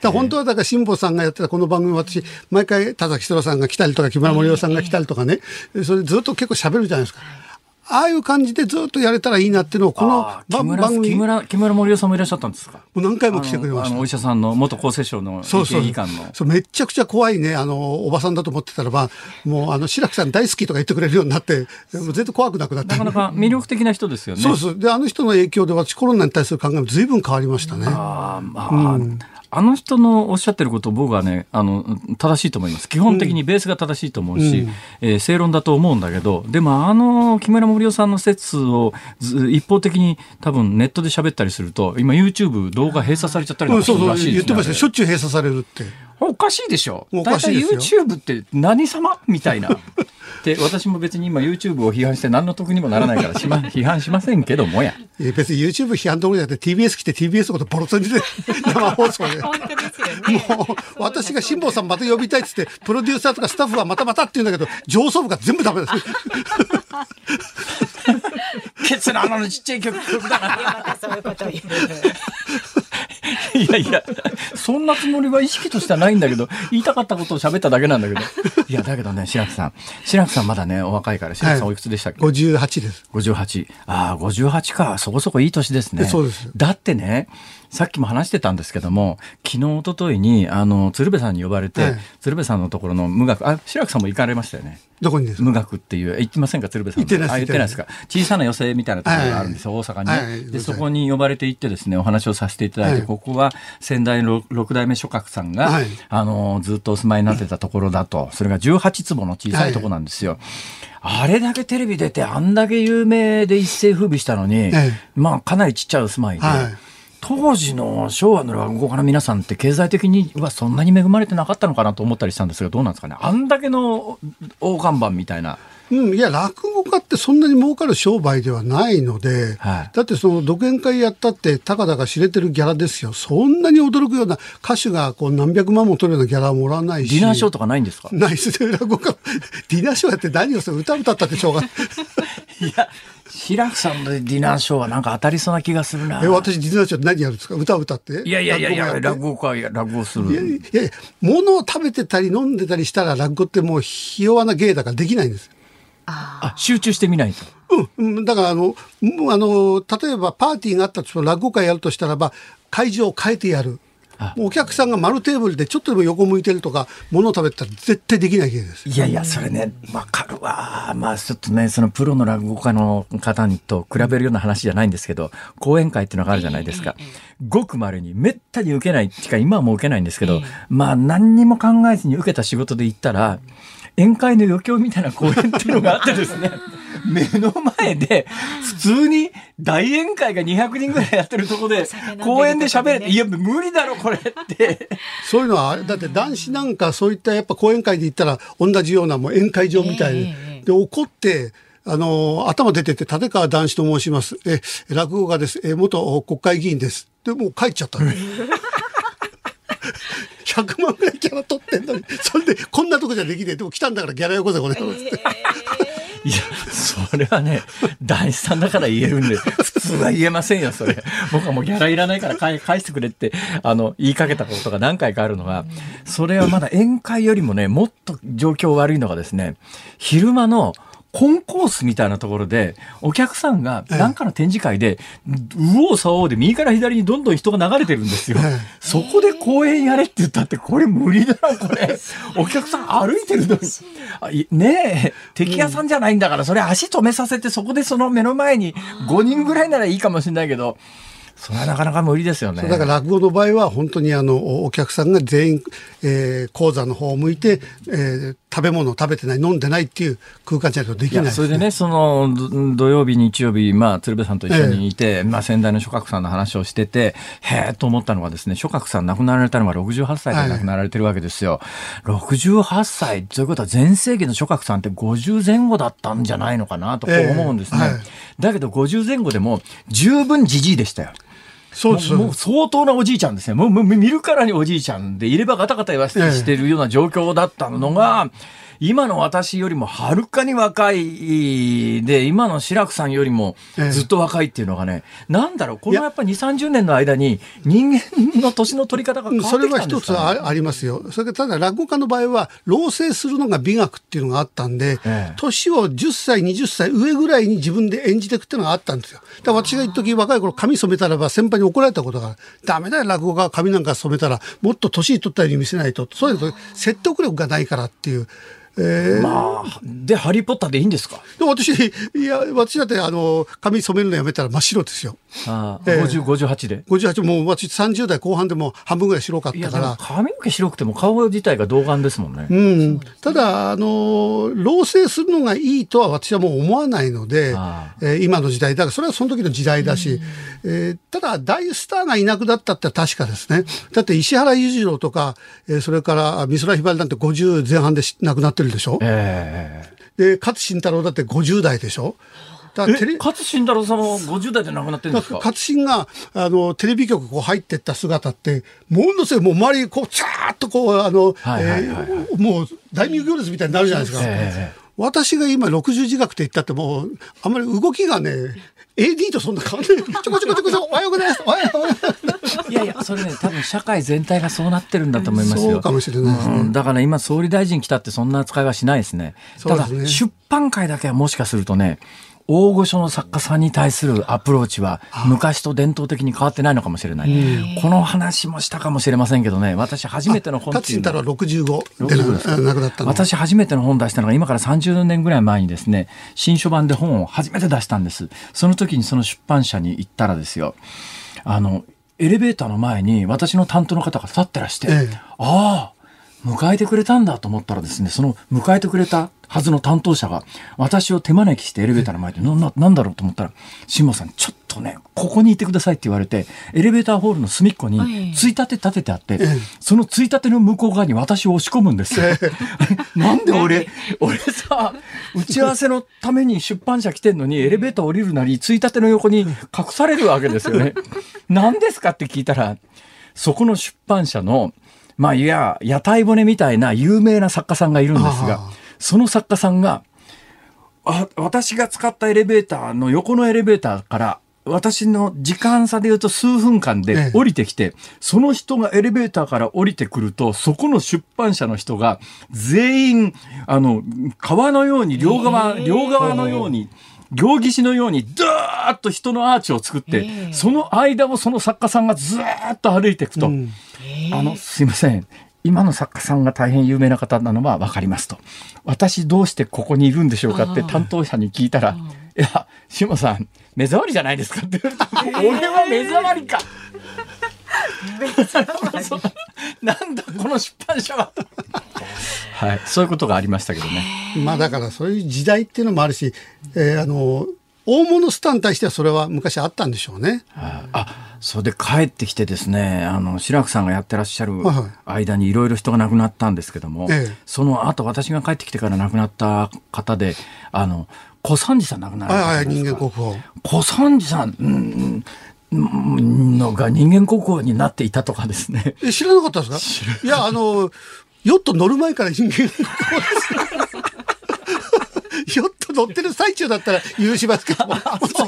だ本当はだから辛坊さんがやってたこの番組私毎回田崎史郎さんが来たりとか木村盛夫さんが来たりとかねそれずっと結構喋るじゃないですか。ああいう感じでずっとやれたらいいなっていうのを、この番組木村、木村森夫さんもいらっしゃったんですか？もう何回も来てくれました。お医者さんの元厚生省のそうそうそうめちゃくちゃ怖いね、あの、おばさんだと思ってたらば、もう、あの、白木さん大好きとか言ってくれるようになって、もう全然怖くなくなって。なかなか魅力的な人ですよね。そうそう。で、あの人の影響で私コロナに対する考えも随分変わりましたね。ああ、まあ、うんあの人のおっしゃってること僕はね、あの、正しいと思います。基本的にベースが正しいと思うし、うん、えー、正論だと思うんだけど、でもあの、木村盛夫さんの説を一方的に多分ネットで喋ったりすると、今 YouTube 動画閉鎖されちゃったりとかするらしいです、ね、言ってましたしょっちゅう閉鎖されるって。おかしいでしょ。おかしいですよ。YouTube って何様みたいな。<laughs> で私も別に今 YouTube を批判して何の得にもならないからし、ま、<laughs> 批判しませんけどもや。別に YouTube 批判どころじゃなくて TBS 来て TBS のことボロツにで生放送で。本当ですよね。もう私が辛坊さんまた呼びたいっつってプロデューサーとかスタッフはまたまたって言うんだけど上層部が全部ダメです。<laughs> ケツの穴のちっちゃい曲曲だな。いやいや、そんなつもりは意識としてはないんだけど、言いたかったことを喋っただけなんだけど。いや、だけどね、白木さん。白木さんまだね、お若いから、白木さんおいくつでしたっけ、はい、?58 です。58。ああ、58か。そこそこいい年ですね。そうです。だってね、さっきも話してたんですけども、昨日、一昨日に、あの、鶴瓶さんに呼ばれて、はい、鶴瓶さんのところの無学、あ、白木さんも行かれましたよね。どこにですか？無学っていう、行ってませんか、鶴瓶さん。行ってないです。言ってないですか？小さな寄席みたいなところがあるんですよ、はい、大阪に、はい、で、そこに呼ばれて行ってですね、お話をさせていただいて、ここは先代の六代目諸閣さんが、あの、ずっとお住まいになってたところだと、それが18坪の小さいところなんですよ。あれだけテレビ出て、あんだけ有名で一世風靡したのに、まあ、かなりちっちゃいお住まいで、当時の昭和の落語家の皆さんって経済的にはそんなに恵まれてなかったのかなと思ったりしたんですがどうなんですかね。あんだけの大看板みたいな。うん、いや落語家ってそんなに儲かる商売ではないので、はい、だってその独演会やったってたかだか知れてるギャラですよ。そんなに驚くような歌手がこう何百万も取るようなギャラはもらわないし。ディナーショーとかないんですか？ないですね。落語家。ディナーショーやって何をする？歌歌ったってしょうがない。<laughs> いや平木さんのディナーショーはなんか当たりそうな気がするな。え、私ディナーショー何やるんですか？歌歌って？いやいやいやいや、落語家、落語する。いやいやいや、物を食べてたり飲んでたりしたら落語ってもうひ弱な芸だからできないんです。あ集中してみないと。うん、だからあの、もうあの、例えばパーティーがあったとしても落語会やるとしたらば、会場を変えてやる。もうお客さんが丸テーブルでちょっとでも横向いてるとか、物を食べてたら絶対できない芸です。いやいや、それね、わかるわ。まあ、ちょっとね、そのプロの落語家の方にと比べるような話じゃないんですけど、講演会っていうのがあるじゃないですか。ごく稀に、めったに受けない、しか今はもう受けないんですけど、まあ、何にも考えずに受けた仕事で行ったら、宴会の余興みたいな公演っていうのがあってですね、<laughs> 目の前で、普通に大宴会が200人ぐらいやってるとこで、公園で喋れて、いや、無理だろ、これって。<laughs> そういうのは、だって男子なんかそういったやっぱ講演会で行ったら同じようなもう宴会場みたいに、で、怒って、あの、頭出てて、立川男子と申します。え、落語家です。え、元国会議員です。で、もう帰っちゃったの。<laughs> 100万ぐらいギャラ取ってんのに、それで、こんなとこじゃできねえ。でも来たんだからギャラよこせ、これ。いや、それはね、男子さんだから言えるんで、普通は言えませんよ、それ。僕はもうギャラいらないから返返してくれって、あの、言いかけたことが何回かあるのが、それはまだ宴会よりもね、もっと状況悪いのがですね、昼間の、コンコースみたいなところで、お客さんが何かの展示会で、右往左往で右から左にどんどん人が流れてるんですよ。そこで公演やれって言ったって、これ無理だろ、これ。<laughs> お客さん歩いてるのに。ねえ、敵屋さんじゃないんだから、それ足止めさせて、そこでその目の前に5人ぐらいならいいかもしれないけど、それはなかなか無理ですよね。だから落語の場合は本当にあのお客さんが全員、えー、講座の方を向いて、えー、食べ物を食べてない飲んでないっていう空間じゃないとできないです、ね、それでねその土曜日日曜日、まあ、鶴瓶さんと一緒にいて、えー、まあ、先代の諸角さんの話をしててへえと思ったのはですね諸角さん亡くなられたのは68歳で亡くなられてるわけですよ、はい、68歳ということは全盛期の諸角さんって50前後だったんじゃないのかなとこう思うんですね、えーはい、だけど50前後でも十分じじいでしたよ。そうですもう相当なおじいちゃんですね。もう見るからにおじいちゃんで、いればガタガタ言わせてしてるような状況だったのが、今の私よりもはるかに若いで、今の志らくさんよりもずっと若いっていうのがね、なんだろう、このやっぱり2、30年の間に人間の年の取り方が変わってきたんですか、ね、それは一つありますよ。それからただ落語家の場合は、老成するのが美学っていうのがあったんで、年、ええ、を10歳、20歳上ぐらいに自分で演じていくっていうのがあったんですよ。だから私が一時若い頃髪染めたらば先輩に怒られたことがダメだよ、落語家は髪なんか染めたらもっと年取ったように見せないと。そういうと説得力がないからっていう。えー、まあ、で、ハリー・ポッターでいいんですか？で私、いや、私だって、あの、髪染めるのやめたら真っ白ですよ。ああ、えー、50、58で。58、もう私30代後半でも半分ぐらい白かったから。髪の毛白くても顔自体が童顔ですもんね。うん。ただ、あの、老成するのがいいとは私はもう思わないので、えー、今の時代、だからそれはその時の時代だし、えー、ただ、大スターがいなくなったって確かですね。だって石原裕次郎とか、えー、それから美空ひばりなんて50前半で亡くなってるでしょ？えー、で勝新太郎だって50代でしょ？だテレ勝新太郎さんも50代で亡くなってるんですか？勝新があのテレビ局こう入ってった姿ってものすごいもう周りこうチャーッとこうあの、はいはいはいもう大名行列みたいになるじゃないですか。えー、私が今60自覚って言ったってもうあんまり動きがね AD とそんな変わんない。ちょこちょこちょこちょこおはようございます。おはようございます。いやいや、それね、多分社会全体がそうなってるんだと思いますよ。そうかもしれないですね。うん、だから今、総理大臣来たってそんな扱いはしないですね。ただ、ね、出版会だけはもしかするとね、大御所の作家さんに対するアプローチは昔と伝統的に変わってないのかもしれない。この話もしたかもしれませんけどね、私初めての本っていうのは。65で亡くなった私初めての本出したのが今から30年ぐらい前にですね、新書版で本を初めて出したんです。その時にその出版社に行ったらですよ、あの、エレベーターの前に私の担当の方が立ってらして、ええ、ああ、迎えてくれたんだと思ったらですね、その迎えてくれたはずの担当者が、私を手招きしてエレベーターの前で、な、な、なんだろうと思ったら、辛坊さん、ちょっとね、ここにいてくださいって言われて、エレベーターホールの隅っこに、ついたて立ててあって、そのついたての向こう側に私を押し込むんです <laughs> よ。なんで俺、俺さ、打ち合わせのために出版社来てんのに、エレベーター降りるなり、ついたての横に隠されるわけですよね。<laughs> 何ですかって聞いたら、そこの出版社の、まあ、いや、屋台骨みたいな有名な作家さんがいるんですが、その作家さんが、あ私が使ったエレベーターの横のエレベーターから私の時間差で言うと数分間でええ。降りてきて、その人がエレベーターから降りてくると、そこの出版社の人が全員、あの、川のように両側、両側のように、行岸のように、ダーッと人のアーチを作って、ええ。その間をその作家さんがずーっと歩いていくと、うんあの、すいません。今の作家さんが大変有名な方なのは分かりますと。私どうしてここにいるんでしょうかって担当者に聞いたら、いや、下さん、目障りじゃないですかって言われて、俺は目障りか。<laughs> なんだ、この出版社は。はい、そういうことがありましたけどね。まあだからそういう時代っていうのもあるし、えーあの、大物スターに対してはそれは昔あったんでしょうね。あ、それで帰ってきてですね、あの、白くさんがやってらっしゃるはいはい間にいろいろ人が亡くなったんですけども、ええその後私が帰ってきてから亡くなった方で、あの、小三治さん亡くなられたはいはい、人間国宝。小三治さんうんうんのが人間国宝になっていたとかですね。え、知らなかったですか？いや、あの、ヨット乗る前から人間国宝です。<laughs> ヨット乗ってる最中だったら <laughs> 許しますけども、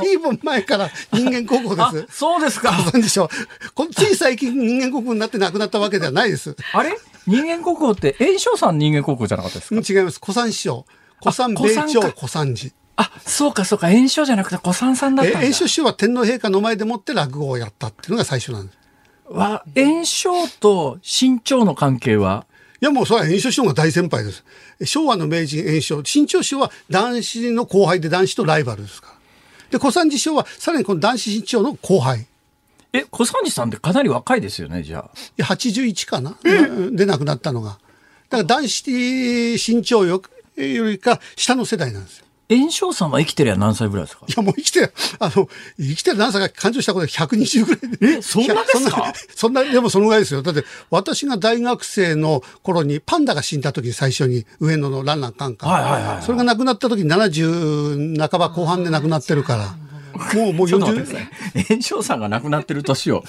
随分前から人間国宝あです。、そうですか。なんでしょう。このつい最近人間国宝になって亡くなったわけではないです。あれ？人間国宝って、炎章さん人間国宝じゃなかったですか？うん違います。古参師匠。古参米朝古参寺。あ、そうかそうか、炎章じゃなくて小三さんだったん炎章師匠は天皇陛下の前でもって落語をやったっていうのが最初なんです。は、炎章と新潮の関係は？いやもうそれは炎章師匠が大先輩です。昭和の名人炎章。新潮師匠は男子の後輩で男子とライバルですから。で、小三治師匠はさらにこの男子新潮の後輩。いえ、小三治さんってかなり若いですよね、じゃあ。や81かな、で亡くなったのが。だから男子新潮よよりか下の世代なんですよ。炎章さんは生きてりゃ何歳ぐらいですか？いやもう生きてる、あの、生きてる何歳か感情したことで120ぐらいで。えそんなですか？そんな、そんなでもそのぐらいですよ。だって私が大学生の頃にパンダが死んだ時に最初に上野のランランカンカン。はいはいはいはいそれが亡くなった時に70半ば後半で亡くなってるから。もう、もうちょっと待ってくだ40さい。炎章さんが亡くなってる年を、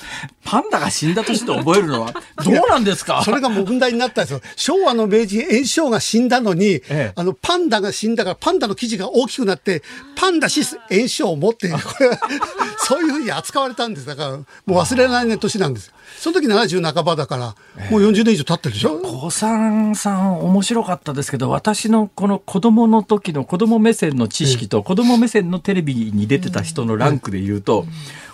パンダが死んだ年と覚えるのは、<laughs> どうなんですか？それが問題になったんですよ。昭和の明治炎症が死んだのに、えあの、パンダが死んだから、パンダの生地が大きくなって、パンダシス炎症を持って、これは、そういうふうに扱われたんです。だから、もう忘れられない年なんですよ。その時70半ばだから、もう40年以上経ってるでしょ、小三さん面白かったですけど、私のこの子供の時の子供目線の知識と子供目線のテレビに出てた人のランクで言うと、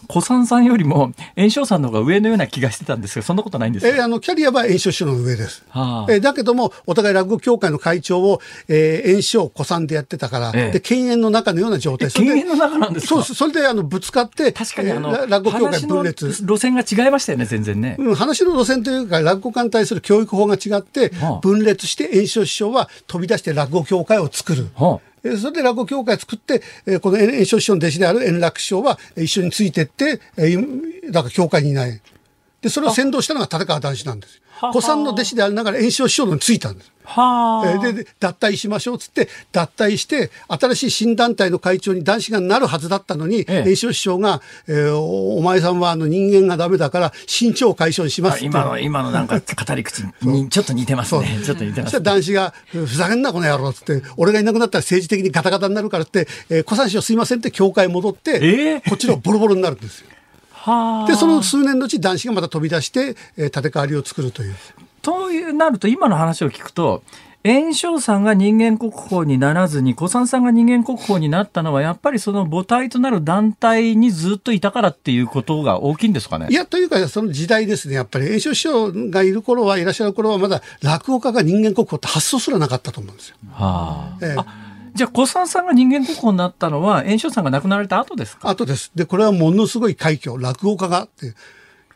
小三さんよりも炎章さんの方が上のような気がしてたんですが、そんなことないんですか？えーあの、キャリアは炎症師匠の上です。はあえーだけども、お互い落語協会の会長を、えー、炎症古参でやってたから、ええで、犬猿の中のような状態。えそれで犬猿の中なんですか？そう。それで、あの、ぶつかって、確かにあの、えー落語協会話の分裂。路線が違いましたよね、全然ね。うん、話の路線というか、落語家に対する教育法が違ってはあ、分裂して、炎症師匠は飛び出して落語協会を作る。はあえーそれで落語協会作って、えーこの炎症師匠の弟子である円楽師匠はえー一緒についてって、えーだから協会にいない。で、それを先導したのが立川談志なんですよは。は子さんの弟子でありながら炎症師匠のについたんです。はあ。えーでで脱退しましょうっつって脱退して新しい新団体の会長に男子がなるはずだったのに、ええ師匠が、えーおお前さんはあの人間がダメだから身長解消しますって今の、今のなんか語り口に <laughs> ちょっと似てますね。ちょっと似てますそしたら。男子が、ふざけんなこの野郎っつって、俺がいなくなったら政治的にガタガタになるからって、えー、小三師匠すいませんって教会戻って、えーこっちのボロボロになるんですよ。はあ。で、その数年のうち男子がまた飛び出して、えー立て替わりを作るという。というなると今の話を聞くと炎章さんが人間国宝にならずに小三さんが人間国宝になったのはやっぱりその母体となる団体にずっといたからっていうことが大きいんですかね？いや、というか、その時代ですね。やっぱり、炎症師匠がいる頃は、いらっしゃる頃は、まだ落語家が人間国宝って発想すらなかったと思うんですよ。はあええあじゃあ小三さんが人間国宝になったのは炎章さんが亡くなられた後ですか？あとです。で、これはものすごい快挙。落語家がって。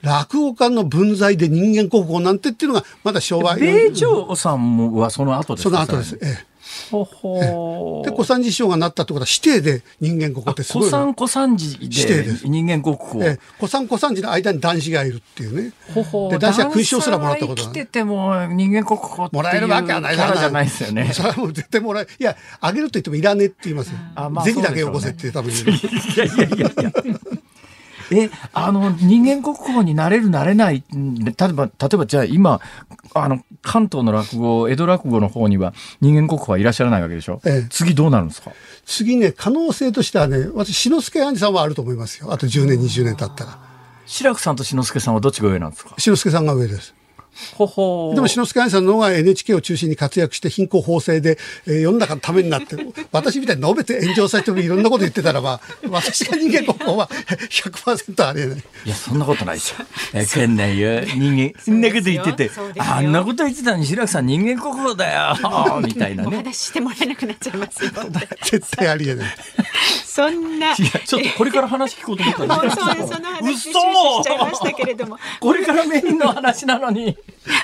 落語家の分際で人間国宝なんてっていうのが、まだ昭和米朝さんもはその後ですかその後です。ええほほで、小三治師匠がなったってことは、指定で人間国宝ってすごいな。小三小三寺指定でです人間国宝、ええ、小三小三治の間に男子がいるっていうね。ほほで、男子は勲章すらもらったことが男性は生きてても人間国宝もらえるわけはないキャラじゃないですよね。<laughs> それはもう絶対もらえ、いや、あげると言ってもいらねえって言いますよ。あまあぜひだけよこせって多分言う。<laughs> いやいやいやいや。え、あの、人間国宝になれるなれない、例えば、例えばじゃあ今、あの、関東の落語、江戸落語の方には人間国宝はいらっしゃらないわけでしょ、ええ、次どうなるんですか？次ね、可能性としてはね、私、志の輔兄さんはあると思いますよ。あと10年、20年経ったら。志らくさんと志の輔さんはどっちが上なんですか？志の輔さんが上です。ほほでも篠塚兄さんの方が NHK を中心に活躍して貧困法制で、えー、世の中のためになって <laughs> 私みたいに述べて炎上されてもいろんなこと言ってたらば <laughs> 私が人間国宝は <laughs> 100%ありえない。いやそんなことないですよ、えー、県内よ人間そんなこと言っててあんなこと言ってたのに白木さん人間国宝だよみたいなね。お話してもらえなくなっちゃいます。よ絶対ありえない。そんな。ちょっとこれから話聞こうと思ったら。そうその話しちゃいましたけれども。これからメインの話なのに。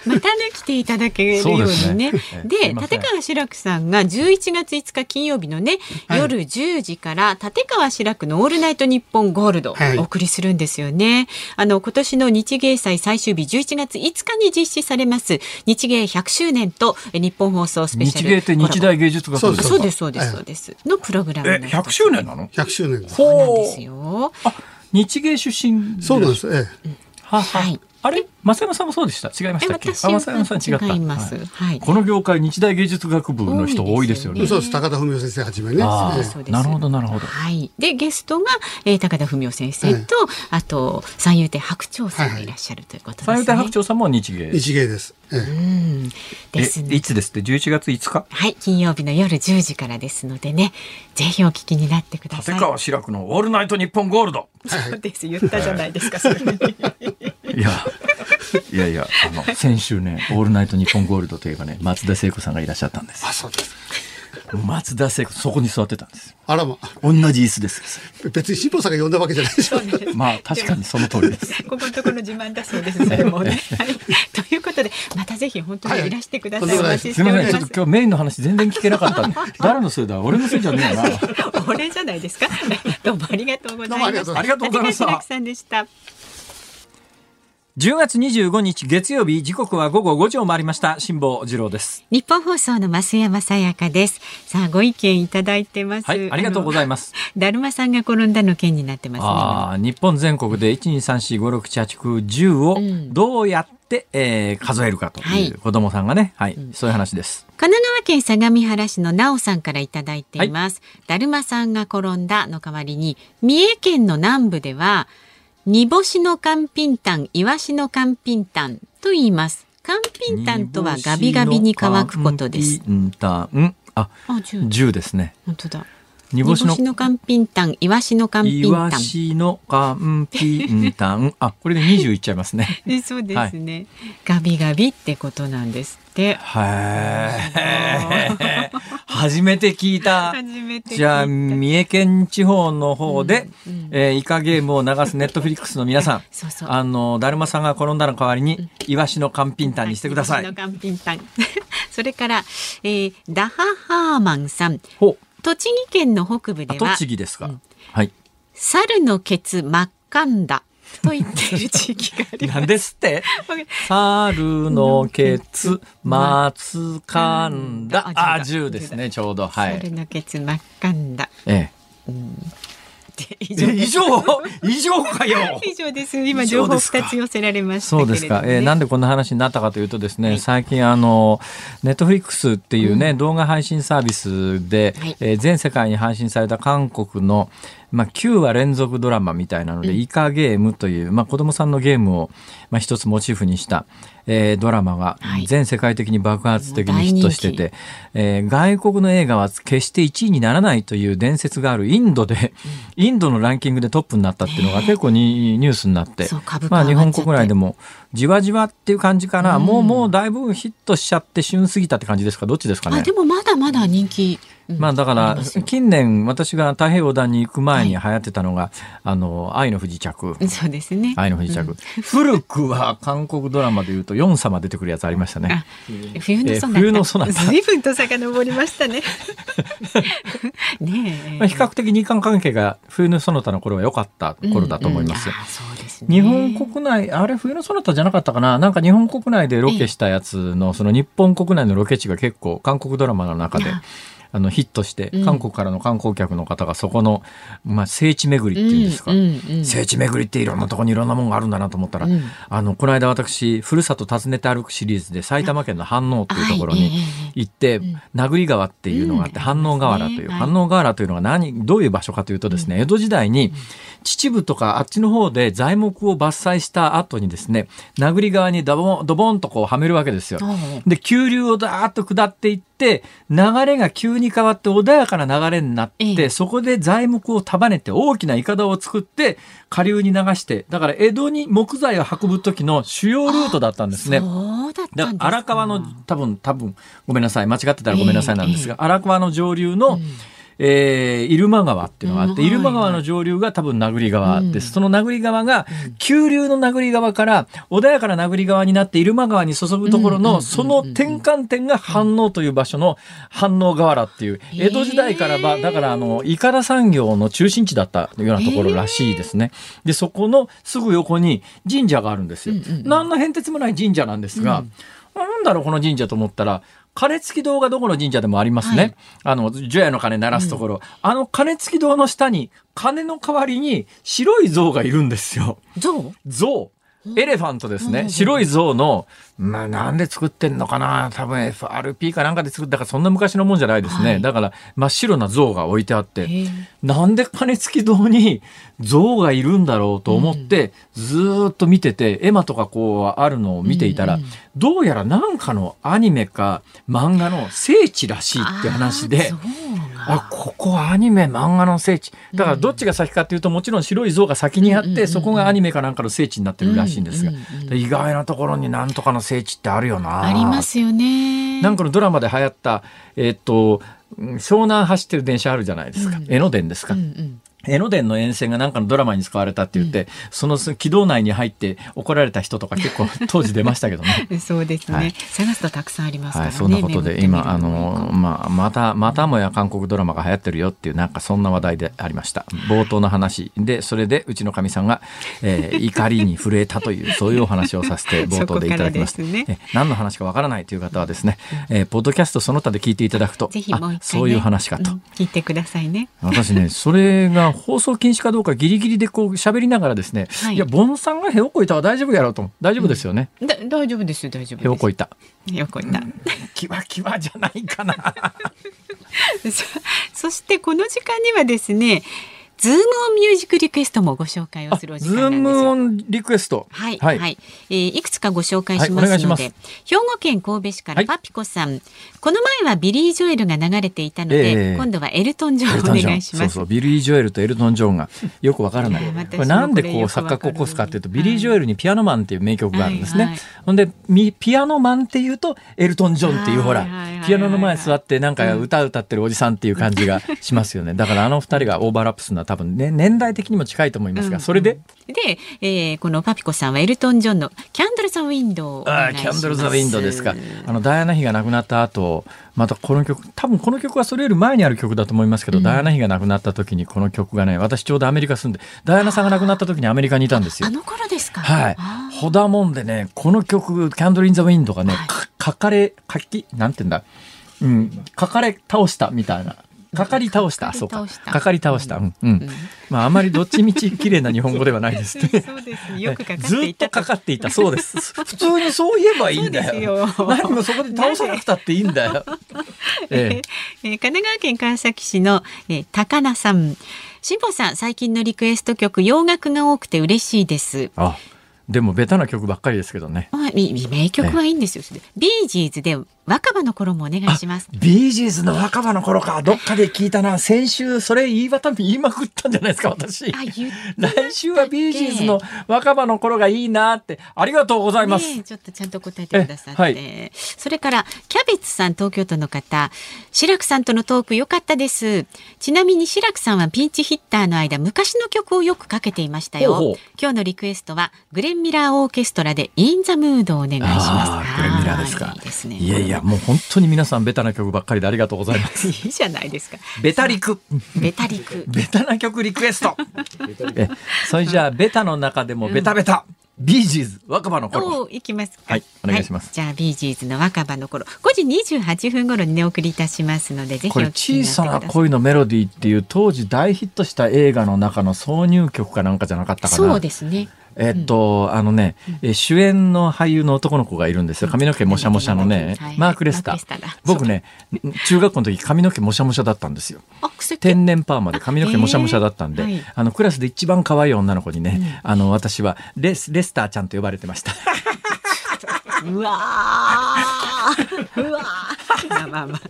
またね来ていただけるようにね。で、立川志らくさんが11月5日金曜日のね、夜10時から立川志らくのオールナイトニッポンゴールドお送りするんですよね。あの今年の日芸祭最終日11月5日に実施されます日芸100周年と日本放送スペシャル。日芸って日大芸術学そうですそうですそうですそうです。のプログラム。え100周年なの？の ?100 周年そうなんですよ。あ、日芸出身そうなんです。ええ。ははい。あれ？増山さんもそうでした？違いましたっけ？増山さん違った。います、はい、この業界日大芸術学部の人多いですよね。そうです。高田文夫先生はじめね。なるほどなるほど。はい。でゲストが、えー、高田文夫先生と、あと三遊亭白鳥さんがいらっしゃるということですね、三遊亭白鳥さんも日芸。日芸です。うん。ですね。いつですって？11月5日？はい、金曜日の夜10時からですのでね、ぜひお聞きになってください。立川志らくのオールナイトニッポンゴールド。そうです、言ったじゃないですか。それ <laughs> いや。いやいや、あの、先週ね、オールナイトニッポンゴールドといえばね、松田聖子さんがいらっしゃったんです。あ、そうです。松田聖子、そこに座ってたんです。あらま。同じ椅子です。別に辛坊さんが呼んだわけじゃないでしょ。まあ、確かにその通りです。ここのところ自慢だそうです。それもね。はい。ということで、またぜひ本当にいらしてください。はい、すみません、ちょっと今日メインの話全然聞けなかった。誰のせいだ、俺のせいじゃねえな。<laughs> 俺じゃないですか。どうもありがとうございました。ありがとうございました。さんでした。10月25日月曜日時刻は午後5時を回りました。辛坊治郎です。日本放送の増山さやかです。さあご意見いただいてます。はいありがとうございます。だるまさんが転んだの件になってます、ね、あ日本全国で12345678910をどうやって、うん、えー、数えるかという子供さんがね、はい、はい、そういう話です。神奈川県相模原市のなおさんからいただいています。はい、だるまさんが転んだの代わりに、三重県の南部では、煮干しの寒ピンタン、イワシの寒ピンタンと言います。寒ピンタンとはガビガビに乾くことです。ピンタン、あ、十ですね。本当だ。煮干しの寒ピンタン、イワシの寒ピンタン。イワシの寒ピンタン。<laughs> あ、これで二十いっちゃいますね。そうですね、はい、ガビガビってことなんですって。はい。初めて聞いた。じゃあ、三重県地方の方で、うんうん、えー、イカゲームを流すネットフリックスの皆さん。<laughs> そうそうあの、だるまさんが転んだの代わりに、うん、イワシの寒ピンタンにしてください。イワシの寒ピンタン。<laughs> それから、えー、ダハハーマンさん。ほ栃木県の北部では。栃木ですか。うん、はい。猿のケツ真っ赤んだ。と言っている地域があります。<laughs> 何ですって？猿のケツ、松かんだ。あ、十ですね、ちょうど。はい。猿のケツ、真っ赤んだ。ええ。うん以上。以上？以上かよ。<laughs> 以上です。今情報二つ寄せられました、ね、そうですか、えー、なんでこんな話になったかというとですね、はい、最近あのネットフリックスっていうね、うん、動画配信サービスで、はい、えー、全世界に配信された韓国のまあ、9話連続ドラマみたいなので、うん、イカゲームという、まあ、子供さんのゲームを、まあ、一つモチーフにした、えー、ドラマが全世界的に爆発的にヒットしてて、はい、えー、外国の映画は決して1位にならないという伝説があるインドで、うん、インドのランキングでトップになったっていうのが結構にニュースになって、まあ、日本国内でもじわじわっていう感じかな、うん、もうもうだいぶヒットしちゃって旬すぎたって感じですかどっちですかねでもまだまだ人気まあだから近年私が太平洋団に行く前に流行ってたのが、はい、あの愛の不時着。そうですね。愛の不時着、うん、古くは韓国ドラマでいうとヨン様出てくるやつありましたね。冬のソナタ、冬のソナタ。随分と遡りましたね。<laughs> ねまあ比較的日韓関係が冬のソナタの頃は良かった頃だと思います。日本国内あれ冬のソナタじゃなかったかな？なんか日本国内でロケしたやつのその日本国内のロケ地が結構韓国ドラマの中であのヒットして、韓国からの観光客の方がそこの、まあ、聖地巡りっていうんですか、聖地巡りっていろんなところにいろんなものがあるんだなと思ったら、うん。あのこの間私ふるさと訪ねて歩くシリーズで埼玉県の飯能っていうところに行って、名栗川っていうのがあって、うん。飯能河原という、はい飯能河原というのが何どういう場所かというとですね、江戸時代に秩父とかあっちの方で材木を伐採した後にですね名栗川にドボンドボンとこうはめるわけですよ。うんで急流をダーッと下っていって流れが急に変わって穏やかな流れになって、ええ。そこで材木を束ねて大きな筏を作って下流に流してだから江戸に木材を運ぶ時の主要ルートだったんですね。だ荒川の多分多分ごめんなさい。間違ってたらごめんなさいなんですが、荒川の上流の、えー入間川っていうのがあって、うん。入間川の上流が多分名栗川です、うん。その名栗川が急流の名栗川から穏やかな名栗川になって入間川に注ぐところの、その転換点が飯能という場所の飯能河原っていう江戸時代からばだからあのいかだ産業の中心地だったようなところらしいですね。でそこのすぐ横に神社があるんですよ。何の変哲もない神社なんですが、なんだろうこの神社と思ったら鐘付き堂がどこの神社でもありますね。はい。あの除夜の鐘鳴らすところ、あの鐘付き堂の下に鐘の代わりに白い像がいるんですよ。象象エレファントですね。白い象の、まあなんで作ってんのかな。多分 FRP かなんかで作った。からそんな昔のもんじゃないですね。はい。だから真っ白な像が置いてあって、なんで鐘付き堂に <laughs> 象がいるんだろうと思って、ずーっと見てて、絵馬とかこうあるのを見ていたら、うん。うんどうやらなんかのアニメか漫画の聖地らしいって話であここアニメ漫画の聖地。だからどっちが先かっていうと、もちろん白い像が先にあって、うんうんうんうんそこがアニメかなんかの聖地になってるらしいんですが、うんうんうん意外なところになんとかの聖地ってあるよな。ありますよね。なんかのドラマで流行った、えっと、うん湘南走ってる電車あるじゃないですか。うん江ノ電ですか。うんうん江ノ電の沿線がなんかのドラマに使われたって言って、その軌道内に入って怒られた人とか結構 <laughs> 当時出ましたけどね。そうですね、はい。探すとたくさんありますからね。はい、そんなことで今あの、まあ、またまたもや韓国ドラマが流行ってるよっていうなんかそんな話題でありました。冒頭の話。でそれでうちのかみさんが、えー <laughs> 怒りに震えたというそういうお話をさせて <laughs> 冒頭でいただきました。ね。え何の話かわからないという方はですね、えーポッドキャストその他で聞いていただくとぜひもう一回、ね、あそういう話かと、うん。聞いてくださいね。私ね、それが放送禁止かどうかギリギリでこう喋りながらですね、はいい、や、ボンさんがへをこいたは大丈夫やろうと。大丈夫ですよね。だ大丈夫ですよ大丈夫です。へをこいた。よこいた。キワキワじゃないかな。<laughs> そそしてこの時間にはですね、ズームオンミュージックリクエストもご紹介をあするお時ズー間なんですよ。ムオンリクエスト。はい、ははいい、えーいくつかご紹介しますすので、兵庫県神戸市かはいらパピコさん、この前はビリー・ジョエルが流れていたので、ええ。今度はエルトン・ジョンお願いします。そうそうビリー・ジョエルとエルトン・ジョンがよくわからない。これなんでこう錯覚を起こすかっていうとビリー・ジョエルにピアノマンっていう名曲があるんですね、はい。はい。ほんでみピアノマンっていうとエルトン・ジョンっていうほらピアノの前座ってなんか歌歌ってるおじさんっていう感じがしますよね。だからあの二人がオーバーラップするのは多分ね年代的にも近いと思いますが、うん。それで。で、えーこのパピコさんはエルトン・ジョンのキャンドル・ザ・ウィンドウをお願あーいします。キャンドル・ザ・ウィンドですか。あの、ダイアナ妃が亡くなった後、またこの曲、多分この曲はそれより前にある曲だと思いますけど、ダイアナ妃が亡くなった時にこの曲がね、私ちょうどアメリカ住んで、ダイアナさんが亡くなった時にアメリカにいたんですよあ。の頃ですか？はいあ。ほだもんでね、この曲、キャンドル・イン・ザ・ウィンドがね、か書かれ、書き、なんて言うんだ？うん、書かれ倒したみたいな。かかり倒した。かかりそうか倒し。たかかり倒した。うん。うん。まあ、あまりどっちみち綺麗な日本語ではないですね。<laughs> そうですね。よくかかってずっいたとかかっていた。そうです。普通にそう言えばいいんだよ。よ何もそこで倒さなくたっていいんだよ。<laughs> えええー神奈川県川崎市の、えー高菜さん。辛坊さん、最近のリクエスト曲、洋楽が多くて嬉しいです。あ、でもベタな曲ばっかりですけどね。名曲はいいんですよ。ビージーズで若葉の頃もお願いします。ビージーズの若葉の頃か、どっかで聞いたな。先週、それ言い渡言いまくったんじゃないですか、私。来週はビージーズの若葉の頃がいいなって、ありがとうございます。ちょっとちゃんと答えてくださって、えはいそれからキャベツさん東京都の方志らくさんとのトーク良かったですちなみに志らくさんはピンチヒッターの間昔の曲をよくかけていましたよほうほう今日のリクエストはグレンミラーオーケストラでインザムードをお願いしますああ、グレンミラーですかあいいですねいやいや、もう本当に皆さんベタな曲ばっかりでありがとうございます。いいじゃないですかベタリク。ベタリクベタな曲リクエスト。えそれじゃあ、ベタの中でもベタベタ。ビージーズ若葉の頃。おいきますはいお願いしますじゃあビージーズの若葉の頃5時28分頃にねお送りいたしますのでぜひこれお聞きに小なってくださいさな恋のメロディーっていう当時大ヒットした映画の中の挿入曲かなんかじゃなかったかな。そうですねえっと、あのね、え主演の俳優の男の子がいるんですよ。髪の毛もしゃもしゃのね、はい。マーク・レスター。僕ね、中学校の時髪の毛もしゃもしゃだったんですよ。天然パーマで髪の毛もしゃもしゃだったんで、あのクラスで一番可愛い女の子にね、あの私はレスレスターちゃんと呼ばれてました。<laughs> うわー。うわーまあまあまあ。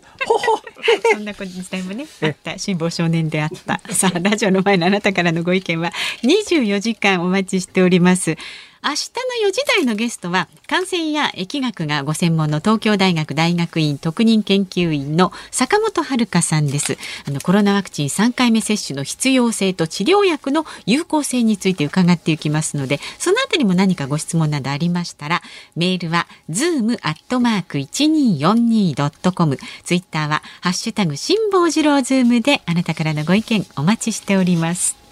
そんな時代もねあった辛抱少年であった。さあラジオの前のあなたからのご意見は24時間お待ちしております明日の4時台のゲストは感染や疫学がご専門の東京大学大学院特任研究員の坂本遥さんです。あのコロナワクチン3回目接種の必要性と治療薬の有効性について伺っていきますのでそのあたりも何かご質問などありましたらメールは zoom アットマーク 1242.com ツイッターはハッシュタグ辛坊治郎ズームであなたからのご意見お待ちしております。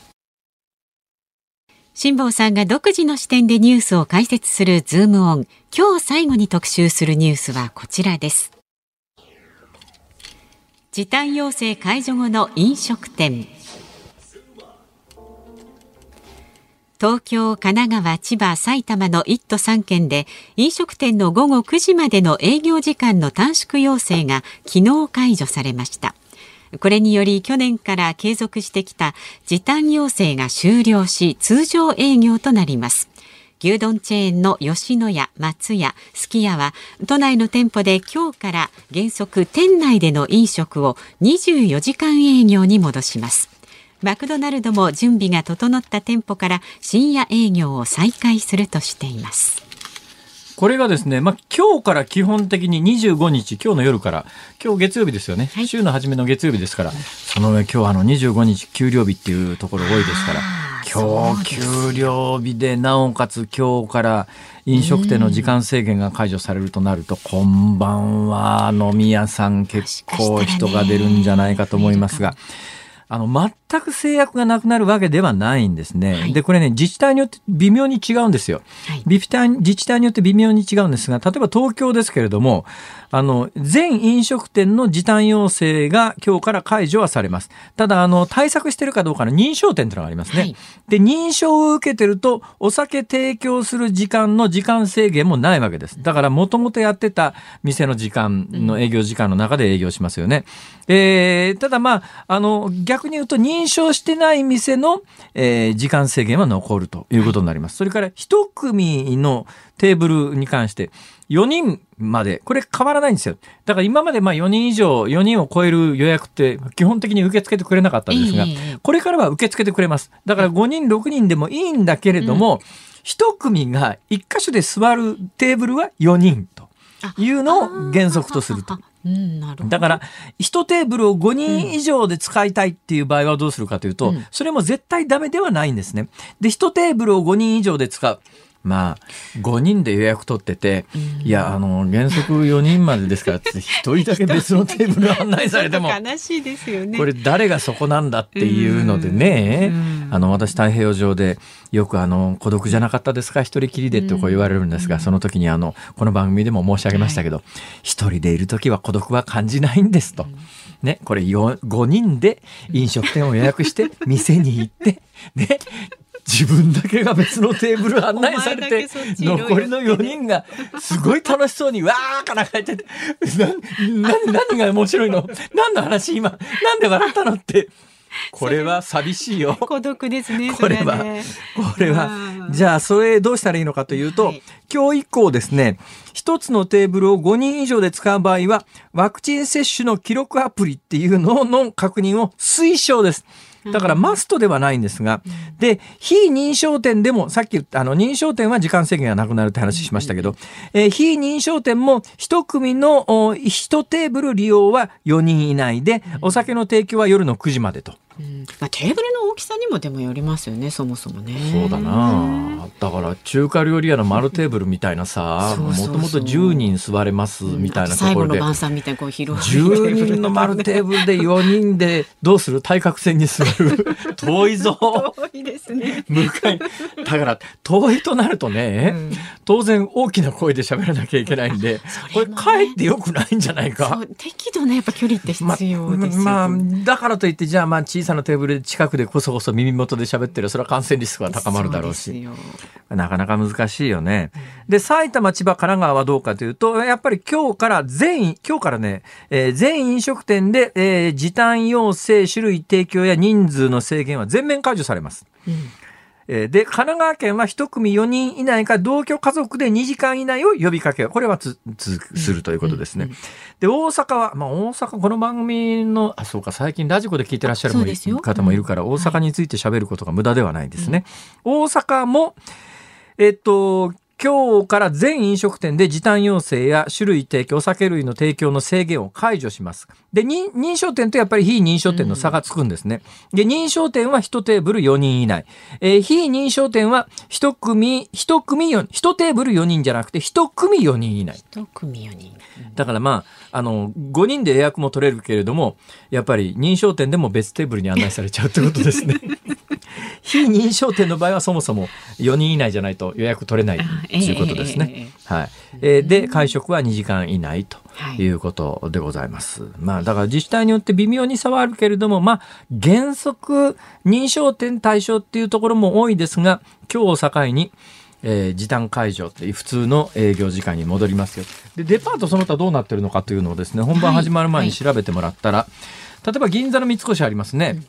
辛坊さんが独自の視点でニュースを解説するズームオン。今日最後に特集するニュースはこちらです。時短要請解除後の飲食店。東京、神奈川、千葉、埼玉の1都3県で飲食店の午後9時までの営業時間の短縮要請が昨日解除されました。これにより去年から継続してきた時短要請が終了し通常営業となります。牛丼チェーンの吉野家、松屋、すき家は都内の店舗で今日から原則店内での飲食を24時間営業に戻します。マクドナルドも準備が整った店舗から深夜営業を再開するとしています。これがですね、まあ、今日から基本的に25日、今日の夜から、今日月曜日ですよね。はい週の初めの月曜日ですから、その上今日あの25日給料日っていうところ多いですから今日給料日でなおかつ今日から飲食店の時間制限が解除されるとなると、こんばんは飲み屋さん結構人が出るんじゃないかと思いますが、あの、全く制約がなくなるわけではないんですね。はいで、これね、自治体によって微妙に違うんですよ。はい自治体自治体によって微妙に違うんですが、例えば東京ですけれども、あの、全飲食店の時短要請が今日から解除はされます。ただ、あの、対策してるかどうかの認証店というのがありますね。はいで、認証を受けてると、お酒提供する時間の時間制限もないわけです。だから、もともとやってた店の時間の営業時間の中で営業しますよね。えーただ、まあ、あの、逆に言うと、認証してない店の、えー時間制限は残るということになります。それから、一組のテーブルに関して、4人まで、これ変わらないんですよ。だから今までまあ4人以上、4人を超える予約って基本的に受け付けてくれなかったんですが、ええこれからは受け付けてくれます。だから5人、6人でもいいんだけれども、一組が1箇所で座るテーブルは4人というのを原則とすると。あ。うん、なるほど。だから、一テーブルを5人以上で使いたいっていう場合はどうするかというと、うんそれも絶対ダメではないんですね。で、一テーブルを5人以上で使う。まあ、5人で予約取ってて、いや、あの、原則4人までですからって、<laughs> 1人だけ別のテーブル案内されても、悲しいですよね。これ誰がそこなんだっていうのでねうん、あの、私太平洋上でよくあの、孤独じゃなかったですか一人きりでってこう言われるんですが、その時にあの、この番組でも申し上げましたけど、一人でいる時は孤独は感じないんですと。ね、これよ5人で飲食店を予約して、店に行って、ね、自分だけが別のテーブル案内されて残りの4人がすごい楽しそうにわーから帰っててなな何が面白いの？何の話？今なんで笑ったのって。これは寂しいよ。孤独ですね。これはこれは。うん。じゃあそれどうしたらいいのかというと、はい。今日以降ですね一つのテーブルを5人以上で使う場合はワクチン接種の記録アプリっていうのの確認を推奨です。だからマストではないんですが、で、非認証店でも、さっき言った、あの、認証店は時間制限がなくなるって話しましたけど、えー非認証店も一組のお一テーブル利用は4人以内で、お酒の提供は夜の9時までとうん。まあ、テーブルの大きさにもでもよりますよねそもそもね。そうだな。だから中華料理屋の丸テーブルみたいなさもともと10人座れますみたいなところで、最後の晩餐みたいなこう広い10人の丸テーブルで4人でどうする？対角線に座る。<laughs> 遠いぞ。遠いですね。向かい。だから遠いとなるとね、うん。当然大きな声で喋らなきゃいけないんで、これかえってよくないんじゃないそかう適度なやっぱ距離って必ま要ですよ、まあ、だからといってじゃあまあ小さなテーブルで近くでこそこそ耳元で喋ってるそれは感染リスクは高まるだろうしなかなか難しいよね。で埼玉千葉神奈川はどうかというとやっぱり今日から全員今日からね、えー全飲食店で、えー時短要請種類提供や人数の制限は全面解除されます。うんえーで、神奈川県は一組4人以内か同居家族で2時間以内を呼びかける。これはつ、つ、するということですね。で、大阪は、まあ大阪、この番組の、あ、そうか、最近ラジコで聞いてらっしゃる方もいるから、大阪について喋ることが無駄ではないですね。大阪も、えっと、今日から全飲食店で時短要請や種類提供、お酒類の提供の制限を解除します。で、認認証店とやっぱり非認証店の差がつくんですね。で、認証店は1テーブル4人以内。えー非認証店は1組、1組4、1テーブル4人じゃなくて1組4人以内。一組4人だからまあ、あの、5人で予約も取れるけれども、やっぱり認証店でも別テーブルに案内されちゃうってことですね。<laughs> 非認証店の場合はそもそも4人以内じゃないと予約取れないということですね。はい。えーで、会食は2時間以内とはいいうことでございます。まあ、だから自治体によって微妙に差はあるけれども、まあ、原則認証店対象っていうところも多いですが、今日を境に、えー時短解除っていう普通の営業時間に戻りますよ。で、デパートその他どうなってるのかというのをですね、本番始まる前に調べてもらったら、例えば銀座の三越ありますね。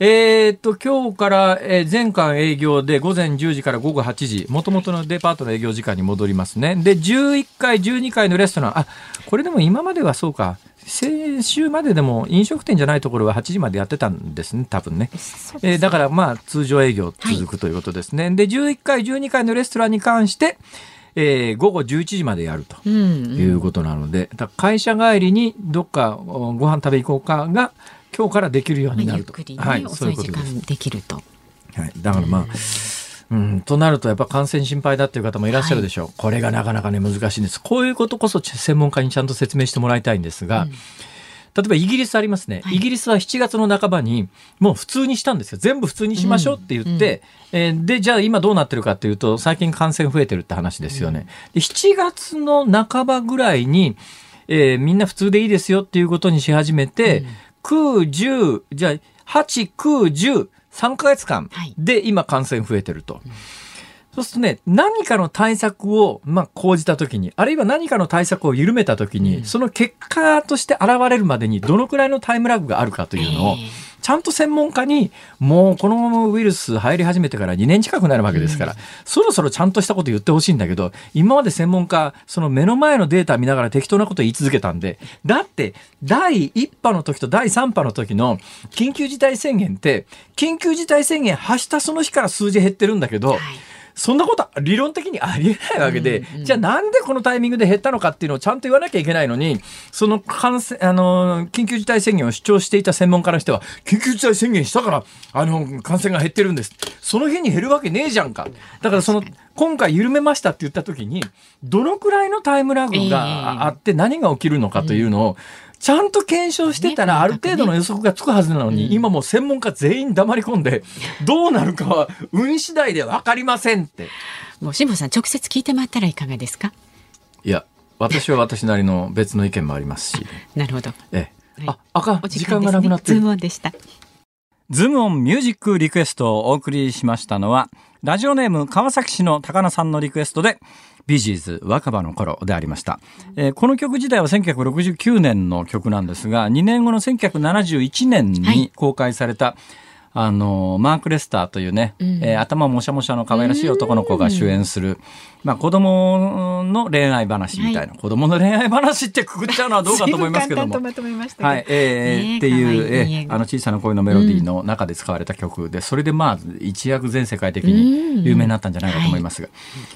えーっと、今日から、えー全館営業で午前10時から午後8時、元々のデパートの営業時間に戻りますね。で、11階、12階のレストラン、あ、これでも今まではそうか、先週まででも飲食店じゃないところは8時までやってたんですね、多分ね。えーだからまあ通常営業続くということですね。で、11階、12階のレストランに関して、えー午後11時までやると。うんいうことなので、だから会社帰りにどっかおご飯食べ行こうかが今日からできるようになると。ね、はい、遅そういいう時ことです。間できると。はい、だからまあ、うん、となるとやっぱ感染心配だっていう方もいらっしゃるでしょう。これがなかなかね難しいんです。こういうことこそ専門家にちゃんと説明してもらいたいんですが、例えばイギリスありますね、はいイギリスは7月の半ばにもう普通にしたんですよ全部普通にしましょうって言って、えーでじゃあ今どうなってるかっていうと最近感染増えてるって話ですよね。で7月の半ばぐらいに、えーみんな普通でいいですよっていうことにし始めて、9、10じゃあ8、9、10 3ヶ月間はい。で今感染増えてると。そうするとね、何かの対策を、まあ、講じたときに、あるいは何かの対策を緩めたときに、その結果として現れるまでにどのくらいのタイムラグがあるかというのを、ええちゃんと専門家に、もうこのウイルス入り始めてから2年近くなるわけですから、そろそろちゃんとしたこと言ってほしいんだけど、今まで専門家、その目の前のデータ見ながら適当なこと言い続けたんで、だって、第1波の時と第3波の時の緊急事態宣言って、緊急事態宣言発したその日から数字減ってるんだけど、はいそんなことは理論的にありえないわけで、じゃあなんでこのタイミングで減ったのかっていうのをちゃんと言わなきゃいけないのに、その感染、あの、緊急事態宣言を主張していた専門家の人は、緊急事態宣言したから、あの、感染が減ってるんです。その日に減るわけねえじゃんか。だからその、今回緩めましたって言った時に、どのくらいのタイムラグがあって何が起きるのかというのを、ちゃんと検証してたら、ある程度の予測がつくはずなのに、今もう専門家全員黙り込んで、<laughs> どうなるかは運次第で分かりませんって。もう辛坊さん直接聞いてもらったらいかがですか？いや、私は私なりの別の意見もありますし。なるほど。ええ。はいあ、あかん。お時間がなくなってる。ズームオンでした。ズームオンミュージックリクエストをお送りしましたのは、ラジオネーム川崎市の高菜さんのリクエストで、ビージーズ若葉の頃でありました。えーこの曲自体は1969年の曲なんですが、2年後の1971年はいに公開された、あの、マーク・レスターというね、えー頭もしゃもしゃの可愛らしい男の子が主演する、まあ子供の恋愛話みたいな、子供の恋愛話ってくくっちゃうのはどうかと思いますけども。<laughs> まとめましたはい、えーねえっていう、可愛いえーあの小さな恋のメロディーの中で使われた曲で、それでまあ、一躍全世界的に有名になったんじゃないかと思いますが、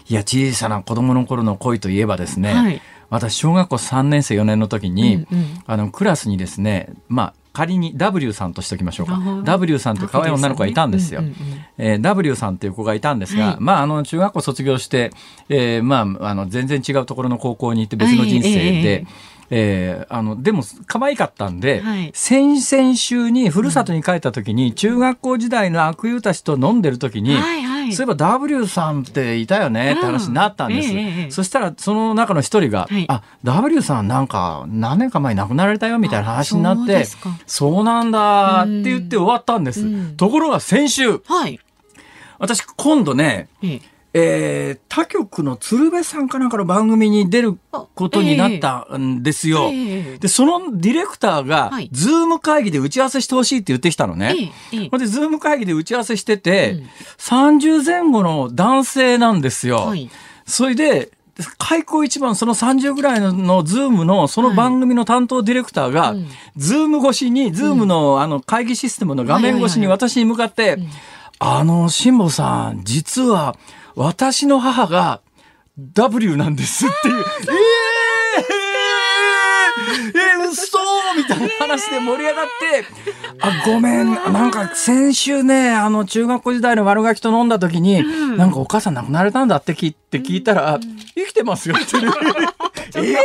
い。や、小さな子供の頃の恋といえばですね、はい。私、小学校3年生4年の時に、うんうん。あの、クラスにですね、まあ、仮に W さんとしておきましょうか。W さんという可愛い女の子がいたんですよ、うんうんうん。えー W さんっていう子がいたんですが、はい。まああの中学校卒業して、えーまああの全然違うところの高校に行って別の人生で、はいえええーあのでも可愛かったんで、はい。先々週にふるさとに帰った時に、中学校時代の悪友たちと飲んでる時に、はいはい。そういえば W さんっていたよねって話になったんです。うん。ええええそしたらその中の一人が、はい。あ、W さんなんか何年か前に亡くなられたよみたいな話になってあそうなんだって言って終わったんです。うん。ところが先週、はい。私今度ね、えええー他局の鶴瓶さんかなんかの番組に出ることになったんですよ。ええで、そのディレクターがはい、ズーム会議で打ち合わせしてほしいって言ってきたのね。ええええ。ほんで、ズーム会議で打ち合わせしてて、うん。30前後の男性なんですよ。はい。それで、開口一番その30ぐらいののズームのその番組の担当ディレクターが、うん。ズーム越しに、ズームのあの会議システムの画面越しにはいはい私に向かって、あの、辛坊さん、実は私の母が W なんですっていう。えー、えー、嘘みたいな話で盛り上がって、あ、ごめん、なんか先週ね、あの、中学校時代の悪ガキと飲んだ時に、なんかお母さん亡くなられたんだって聞いて聞いたら、生きてますよって。<laughs> え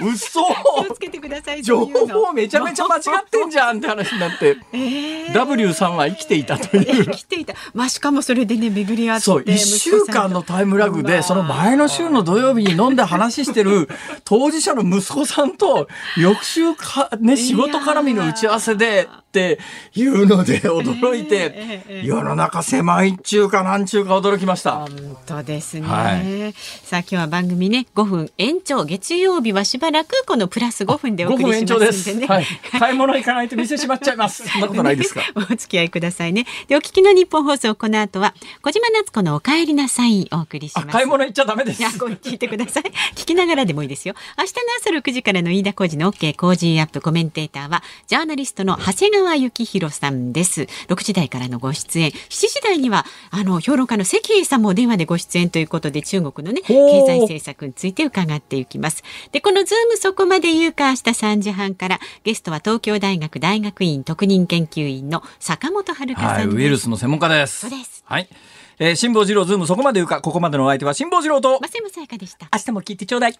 嘘気をつけてください。情報めちゃめちゃ間違ってんじゃんって話になって、ええ W さんは生きていたという。来ていた。まあしかもそれでね巡り合って。そう、一週間のタイムラグで、その前の週の土曜日に飲んで話してる <laughs> 当事者の息子さんと、翌週か、ね、仕事絡みの打ち合わせでっていうので驚いえええてえ、え世の中狭いっちゅうかなんちゅうか驚きました。本当ですね、はいさあ今日は番組ね5分延長月曜日はしばらくこのプラス5分でお5送りしまですす。んでね。はい。<laughs> 買い物行かないと店閉まっちゃいます。そんなことないですか？<laughs> お付き合いくださいね。でお聞きの日本放送この後は小島夏子のお帰りなさいお送りしあ、ます。買い物行っちゃダメですい。や、ごめん聞いてください。<laughs> 聞きながらでもいいですよ。明日の朝6時からの飯田浩二の OK 工事アップコメンテーターは、ジャーナリストの長谷川幸宏さんです。6時台からのご出演。7時台には、あの、評論家の関英さんもお電話でご出演ということで、中国のね、経済政策について伺っていきます。で、このズームそこまで言うか明日3時半から、ゲストは東京大学大学院特任研究員の坂本遥さんはい。ウイルスの専門家です。そうですはい。えー辛坊治郎ズームそこまで言うか、ここまでのお相手は辛坊治郎と、増山さやかでした。明日も聞いてちょうだい。